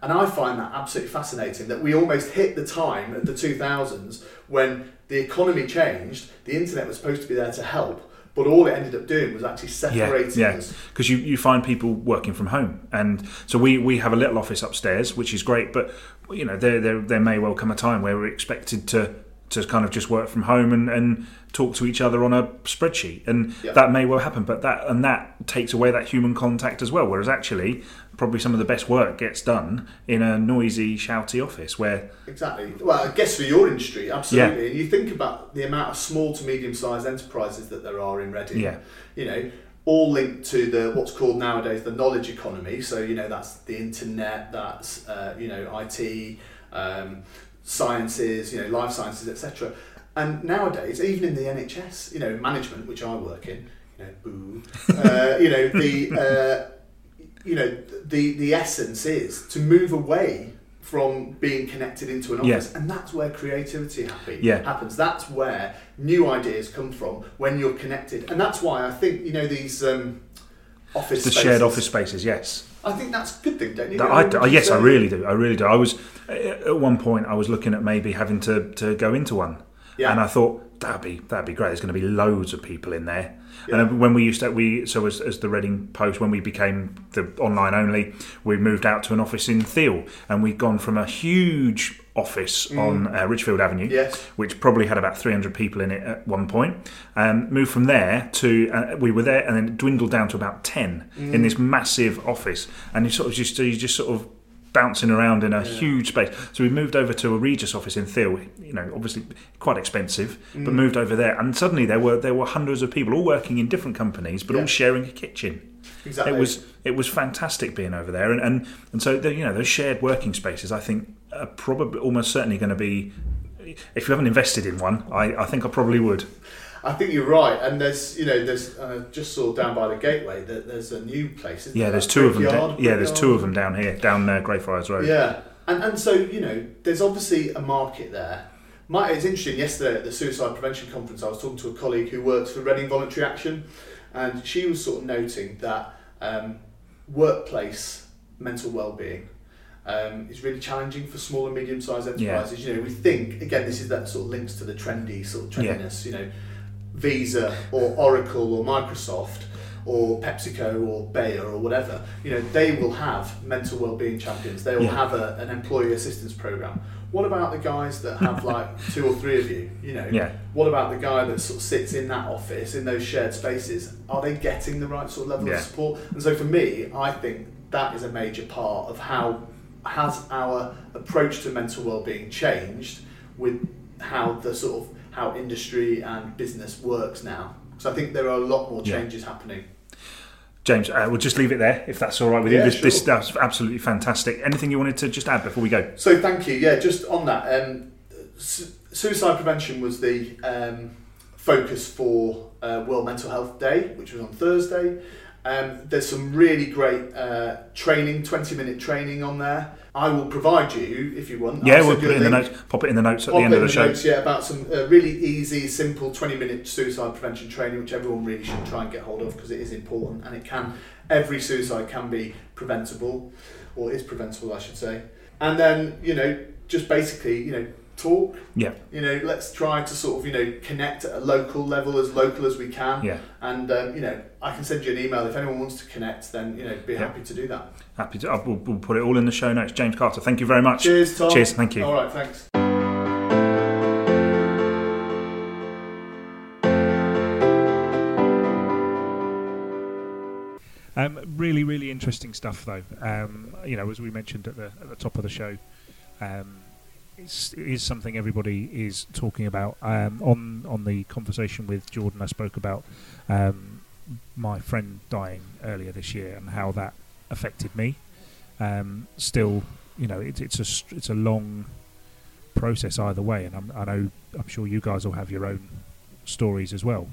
And I find that absolutely fascinating that we almost hit the time of the 2000s when the economy changed, the internet was supposed to be there to help, but all it ended up doing was actually separating yeah. us. because you, you find people working from home, and so we, we have a little office upstairs, which is great. But you know, there there, there may well come a time where we're expected to to kind of just work from home and, and talk to each other on a spreadsheet, and Yeah. that may well happen. But that and that takes away that human contact as well. Whereas actually, probably some of the best work gets done in a noisy, shouty office where Exactly. Well, I guess for your industry, absolutely. And you think about the amount of small to medium-sized enterprises that there are in Reading. Yeah. You know, all linked to the what's called nowadays the knowledge economy. So you know that's the internet, that's uh, you know IT, um, sciences, you know life sciences, etc. And nowadays, even in the NHS, you know management, which I work in, you know, boo, uh, you know the. Uh, you know the the essence is to move away from being connected into an Yeah. office and that's where creativity happy, Yeah. happens that's where new ideas come from when you're connected and that's why I think you know these um, office the spaces, shared office spaces. Yes. I think that's a good thing don't you That I, you yes, I really do. I really do. I was at one point I was looking at maybe having to, to go into one, Yeah. and I thought that'd be that'd be great. There's going to be loads of people in there. Yeah. And when we used to, we so as, as the Reading Post, when we became the online only, we moved out to an office in Theale, and we'd gone from a huge office on uh, Richfield Avenue, Mm. Yes. which probably had about 300 people in it at one point. Um, moved from there to uh, we were there, and then it dwindled down to about 10 Mm. in this massive office, and you sort of just you just sort of bouncing around in a huge space. So we moved over to a Regus office in Theale. You know, obviously quite expensive, but Mm. moved over there, and suddenly there were there were hundreds of people all working in different companies, but Yeah. all sharing a kitchen. Exactly. It was it was fantastic being over there, and and, and so the, you know those shared working spaces, I think, are probably almost certainly going to be. If you haven't invested in one, I, I think I probably would. I think you're right, and there's you know there's uh, just saw down by the gateway that there's a new place. Isn't Yeah, there? there's That two of them. Da- yeah, there's two of them down here, down there, Greyfriars Road. Yeah, and and so you know, there's obviously a market there. My, it's interesting. Yesterday at the suicide prevention conference, I was talking to a colleague who works for Reading Voluntary Action, and she was sort of noting that um, workplace mental well-being um, is really challenging for small and medium-sized enterprises. Yeah. enterprises. You know, we think again, this is that sort of links to the trendy sort of trendiness. Yeah. trendiness. You know, Visa or Oracle or Microsoft or PepsiCo or Bayer or whatever, you know, they will have mental well-being champions. They will Yeah. have a, an employee assistance program. What about the guys that have like two or three of you? You know, Yeah. what about the guy that sort of sits in that office in those shared spaces? Are they getting the right sort of level Yeah. of support? And so for me, I think that is a major part of how has our approach to mental well-being changed with how the sort of how industry and business works now. So I think there are a lot more Yeah. changes happening. James, uh, we'll just leave it there if that's all right with Yeah, you. This, this sure. that's absolutely fantastic. Anything you wanted to just add before we go? So thank you. Yeah, just on that, um, su- suicide prevention was the um, focus for uh, World Mental Health Day, which was on Thursday. Um, there's some really great uh, training, 20 minute training on there. I will provide you if you want. Yeah, I'll we'll put it in the notes. Pop it in the notes at the end of the in show. Notes, yeah, about some uh, really easy, simple 20 minute suicide prevention training, which everyone really should try and get hold of because it is important and it can, every suicide can be preventable, or is preventable, I should say. And then, you know, just basically, you know, talk. Yeah. You know, let's try to sort of, you know, connect at a local level, as local as we can. Yeah, And, um, you know, I can send you an email. If anyone wants to connect, then, you know, be Yeah. happy to do that. Happy to. uh, We'll, we'll put it all in the show notes. James Carter, thank you very much. Cheers, Tom. Cheers, thank you. All right, thanks. Um, really, really interesting stuff, though. Um, you know, as we mentioned at the at the top of the show, um, it's, it is something everybody is talking about. Um, on on the conversation with Jordan, I spoke about um, my friend dying earlier this year and how that affected me. Um, still, you know, it, it's a it's a long process either way, and I'm, I know I'm sure you guys will have your own stories as well.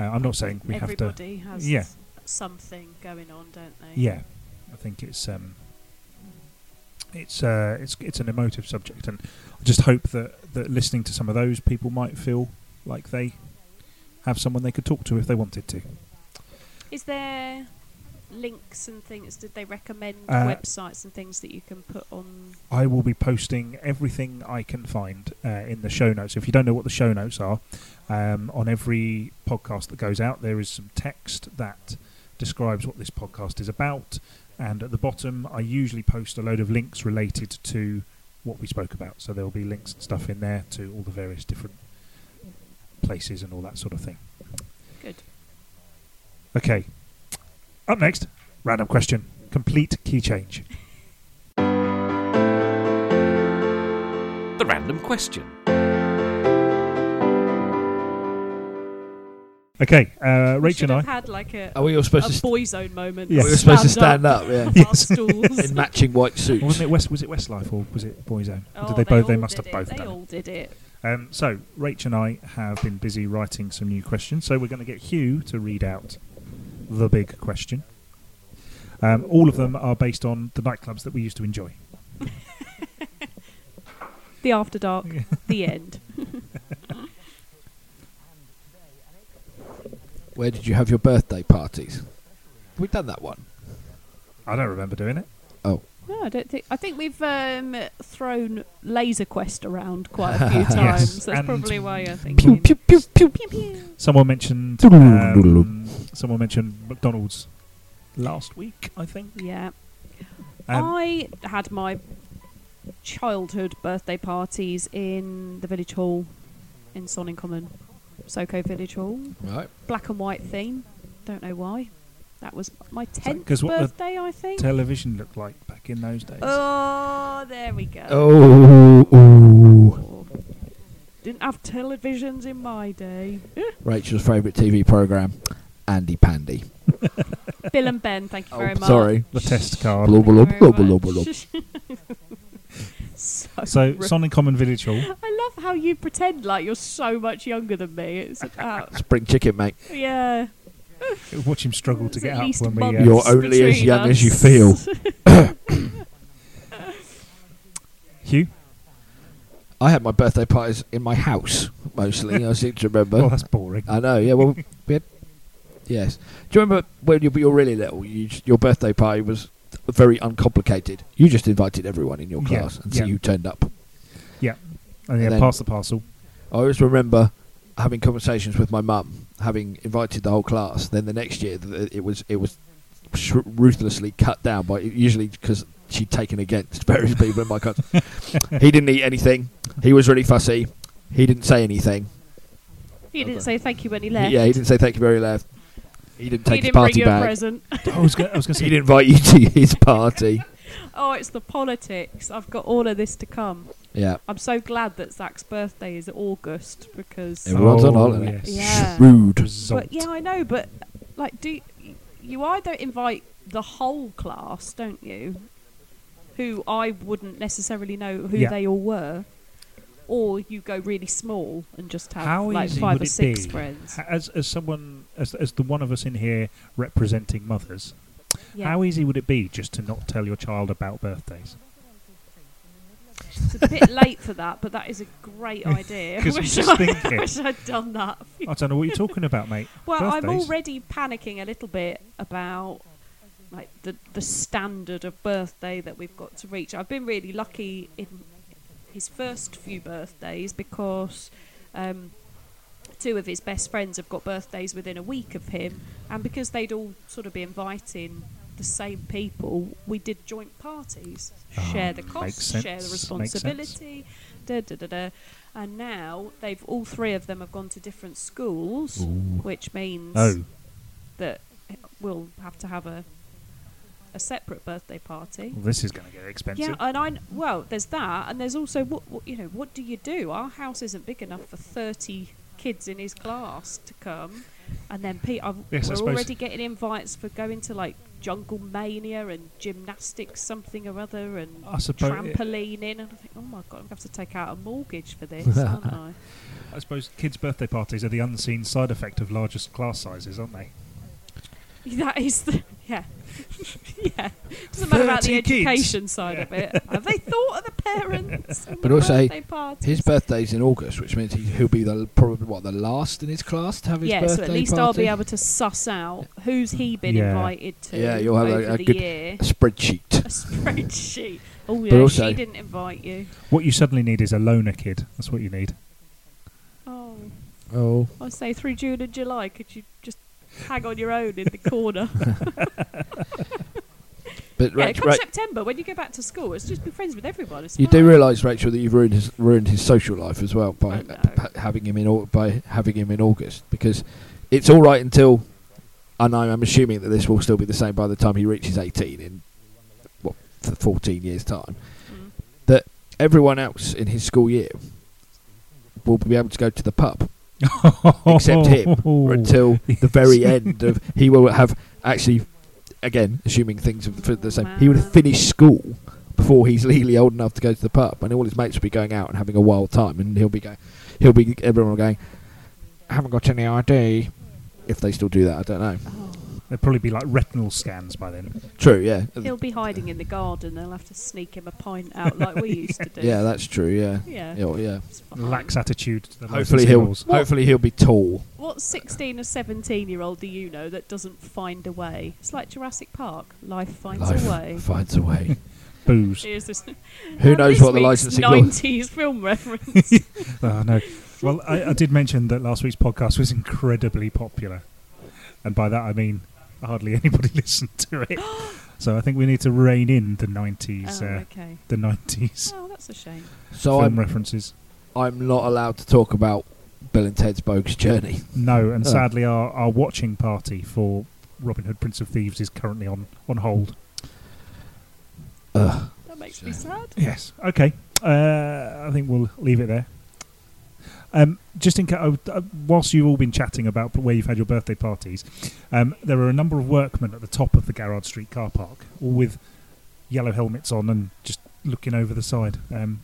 Uh, I'm not saying we have to. Everybody has Yeah. something going on, don't they? Yeah, I think it's um, it's uh, it's it's an emotive subject, and I just hope that that listening to some of those people might feel like they have someone they could talk to if they wanted to. Is there links and things? Did they recommend Uh, websites and things that you can put on? I will be posting everything I can find uh, in the show notes. If you don't know what the show notes are, um, on every podcast that goes out, there is some text that describes what this podcast is about. And at the bottom, I usually post a load of links related to what we spoke about. So there will be links and stuff in there to all the various different places and all that sort of thing. Good. Okay. Up next, random question. Complete key change. The random question. Okay, uh, We Rach and I. had like a, Are we all supposed a to? St- Boyzone moment. Yes. we were supposed to stand up, yeah, Yes. our stools. in matching white suits. Wasn't it West? Was it Westlife or was it Boyzone? Or Oh, did they both? They all must did have both it. They done. all did it. it. Um, so Rach and I have been busy writing some new questions. So we're going to get Hugh to read out the big question. Um, all of them are based on the nightclubs that we used to enjoy. The After Dark. the end. Where did you have your birthday parties? We've done that one. I don't remember doing it. Oh. No, I don't think. I think we've um, thrown Laser Quest around quite a few times. That's and probably why you're Pew pew pew pew. Pew, pew. Someone mentioned. Um, someone mentioned McDonald's last week. I think. Yeah. Um, I had my childhood birthday parties in the village hall in Sonning Common, Soco Village Hall. Right. Black and white theme. Don't know why. That was my tenth 'cause what the birthday, I think. television looked like back in those days. oh, there we go. Oh, ooh. Didn't have televisions in my day. Rachel's favourite TV programme, Andy Pandy. Bill and Ben, thank you Oh, very much. sorry. The test card. Blah, blah, Thank blah, blah, blah, blah. so, So, rude. Sonning Common Village Hall. I love how you pretend like you're so much younger than me. It's about, Spring chicken, mate. yeah. Watch him struggle to It's get at up least when we. months Uh, You're only as between young as you us. feel. Hugh. I had my birthday parties in my house mostly. I seem to remember. Well, that's boring. I know. Yeah. Well, we had, yes. Do you remember when you were really little? You, j- your birthday party was very uncomplicated. You just invited everyone in your Yeah, class and yeah. see who turned up. And yeah, and then- pass the parcel. I always remember having conversations with my mum, having invited the whole class. Then the next year, it was it was sh- ruthlessly cut down by usually because she'd taken against various people in my class. he didn't eat anything. He was really fussy. He didn't say anything. He didn't say thank you when he He- left. yeah, he didn't say thank you very left. He didn't take his didn't bring party you a bag. present. I was going to say He didn't invite you to his party. Oh, it's the politics. I've got all of this to come. Yeah, I'm so glad that Zach's birthday is August because. Everyone's on Oh, holiday. yes. Yeah. rude. Result. But yeah, I know. But like, do you either invite the whole class, don't you? Who I wouldn't necessarily know who Yeah. they all were, or you go really small and just have How like five or six friends. As as someone as as the one of us in here representing mothers, Yeah. how easy would it be just to not tell your child about birthdays? It's a bit late for that, but that is a great idea. I'm Wish just I- thinking. wish I'd done that. I don't know what you're talking about, mate. Well, I'm already panicking a little bit about like the the standard of birthday that we've got to reach. I've been really lucky in his first few birthdays because um, two of his best friends have got birthdays within a week of him, and because they'd all sort of be inviting the same people, we did joint parties, Ah, share the costs, share the responsibility. Da, da, da, da. And now they've all three of them have gone to different schools, which means Oh, that we'll have to have a a separate birthday party. well, this is going to get expensive. Yeah, and I well, there's that, and there's also what, what you know. What do you do? Our house isn't big enough for thirty kids in his class to come, and then Pete, I've, Yes, we're already getting invites for going to like jungle mania and gymnastics something or other and I suppose. trampolining, and I think, oh my god, I'm going to have to take out a mortgage for this, aren't I? I suppose kids' birthday parties are the unseen side effect of largest class sizes, aren't they? That is the yeah, yeah. Doesn't matter about the 30 kids. education side of it. Have they thought of the parents? and But the also, birthday parties? His birthday's in August, which means he, he'll be the probably what the last in his class to have his yeah, birthday so at least party. I'll be able to suss out who's he been Yeah. invited to. Yeah, you'll have a- over a the good- year. spreadsheet. A spreadsheet. Oh yeah, also- she didn't invite you. What you suddenly need is a loner kid. That's what you need. Oh, Oh, I say through June and July. Could you just hang on your own in the corner? But yeah, Rach- come Ra- September when you go back to school, it's just be friends with everyone. It's you fine. do realise, Rachel, that you've ruined his ruined his social life as well by I ha- having him in Au- by having him in August because it's all right until, and I'm, I'm assuming that this will still be the same by the time he reaches 18 in what th- 14 years time. Mm. Everyone else in his school year will be able to go to the pub except him until the very end of he will have actually again assuming things are the same. He would have finished school before he's legally old enough to go to the pub and all his mates will be going out and having a wild time and he'll be going he'll be everyone will going I haven't got any ID if they still do that I don't know. Oh. There'll probably be like retinal scans by then. true yeah He'll be hiding in the garden. They'll have to sneak him a pint out like we used to do. yeah that's true yeah yeah. yeah, yeah. Lax attitude. To the hopefully he'll rules. hopefully he'll be tall What 16 or 17 year old do you know that doesn't find a way? It's like Jurassic Park. Life finds Life a way. finds a way Booze. Who Now, knows this what the licensing law- 90s film reference. Oh no. Well, I, I did mention that last week's podcast was incredibly popular, and by that I mean hardly anybody listened to it. so I think we need to rein in the nineties, oh, uh, okay. the nineties Oh, that's a shame. so film I'm references. I'm not allowed to talk about Bill and Ted's Bogus Journey No, and Oh. sadly, our, our watching party for Robin Hood, Prince of Thieves is currently on on hold. Ugh. That makes me sad. Yes. Okay. Uh, I think we'll leave it there. Um, just in ca- uh, whilst you've all been chatting about where you've had your birthday parties, um, there are a number of workmen at the top of the Garrard Street car park, all with yellow helmets on and just looking over the side. Um,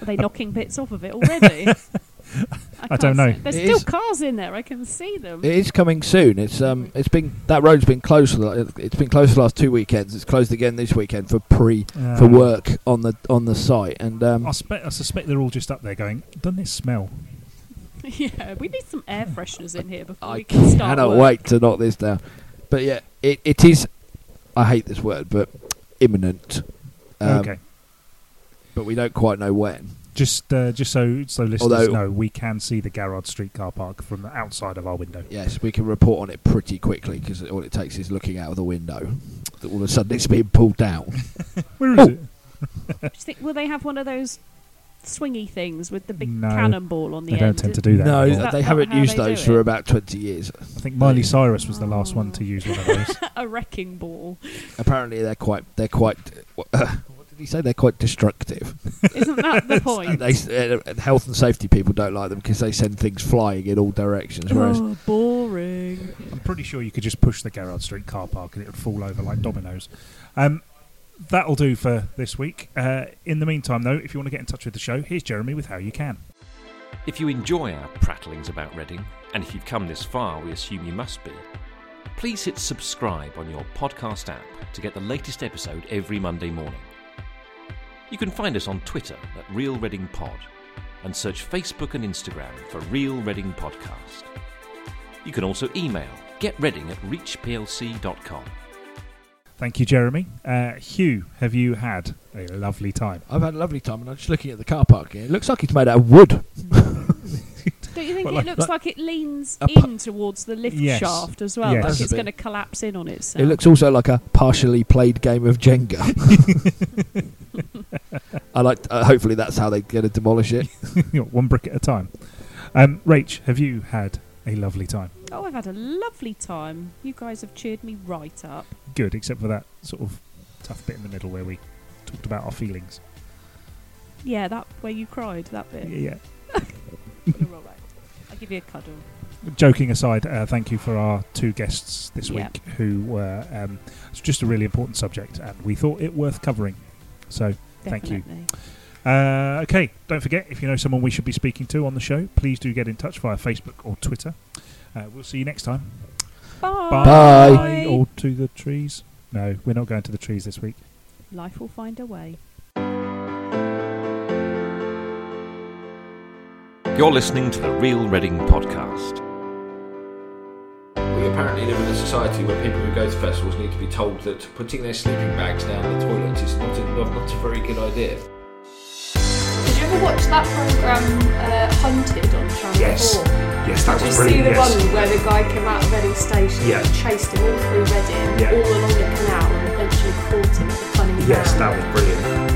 Are they knocking bits off of it already? I don't know. see- There's It still is- cars in there. I can see them. It is coming soon. It's um, it's been that road's been closed. It's been closed for the last two weekends. It's closed again this weekend for pre uh, for work on the on the site. And um, I, spe- I suspect they're all just up there going, "Doesn't it smell?" yeah, we need some air fresheners in here before I we can start. I cannot work. wait to knock this down. But yeah, it, it is. I hate this word, but imminent. Um, okay, But we don't quite know when. just uh, just so so listeners Although- know, we can see the Garrard Street car park from the outside of our window. Yes, we can report on it pretty quickly because all it takes is looking out of the window. That all of a sudden it's being pulled down. Where is Oh. it? Do you think, will they have one of those swingy things with the big No, cannonball on the They end? don't tend to do that. no, anymore. that they not haven't how used they do those for it? about twenty years. I think Miley Cyrus was the last one to use one of those. a wrecking ball. Apparently, they're quite. They're quite. what did he say? They're quite destructive. Isn't that the And point? they, uh, health and safety people don't like them because they send things flying in all directions. Whereas oh, boring. I'm pretty sure you could just push the Garrard Street car park and it would fall over like dominoes. Um, that'll do for this week. Uh, in the meantime, though, if you want to get in touch with the show, here's Jeremy with How You Can. If you enjoy our prattlings about Reading, and if you've come this far, we assume you must be, please hit subscribe on your podcast app to get the latest episode every Monday morning. You can find us on Twitter at Real Reading Pod and search Facebook and Instagram for Real Reading Podcast. You can also email getreading at reachplc.com. Thank you, Jeremy. Uh, Hugh, have you had a lovely time? I've had a lovely time, and I'm just looking at the car park here. It looks like it's made out of wood. Don't you think Well, it like- looks like- like, it leans A pu- in towards the lift Yes. shaft as well? Yes. Like a it's bit. going to collapse in on itself. It looks also like a partially played game of Jenga. I like. Uh, hopefully, that's how they're going to demolish it. You know, One brick at a time. Um, Rach, have you had a lovely time? Oh, I've had a lovely time. You guys have cheered me right up. Good, except for that sort of tough bit in the middle where we talked about our feelings. Yeah, that where you cried, that bit. Yeah. You're all right. I'll give you a cuddle. Joking aside, uh, thank you for our two guests this Yeah. week who were. Um, it's just a really important subject, and we thought it worth covering. So, Thank you. Definitely. uh, okay, don't forget if you know someone we should be speaking to on the show, please do get in touch via Facebook or Twitter. Uh, we'll see you next time. Bye. Bye. Or to the trees. No, we're not going to the trees this week. Life will find a way. You're listening to the Real Reading Podcast. We apparently live in a society where people who go to festivals need to be told that putting their sleeping bags down the toilet is not a, not a very good idea. You ever watch that program uh, Hunted on Channel Yes. 4? Yes, that Did you see the one where the guy came out of Reading Station Yeah. and chased him all through Reading, Yeah. all along the canal, and eventually caught him at the funny Yes, that was brilliant.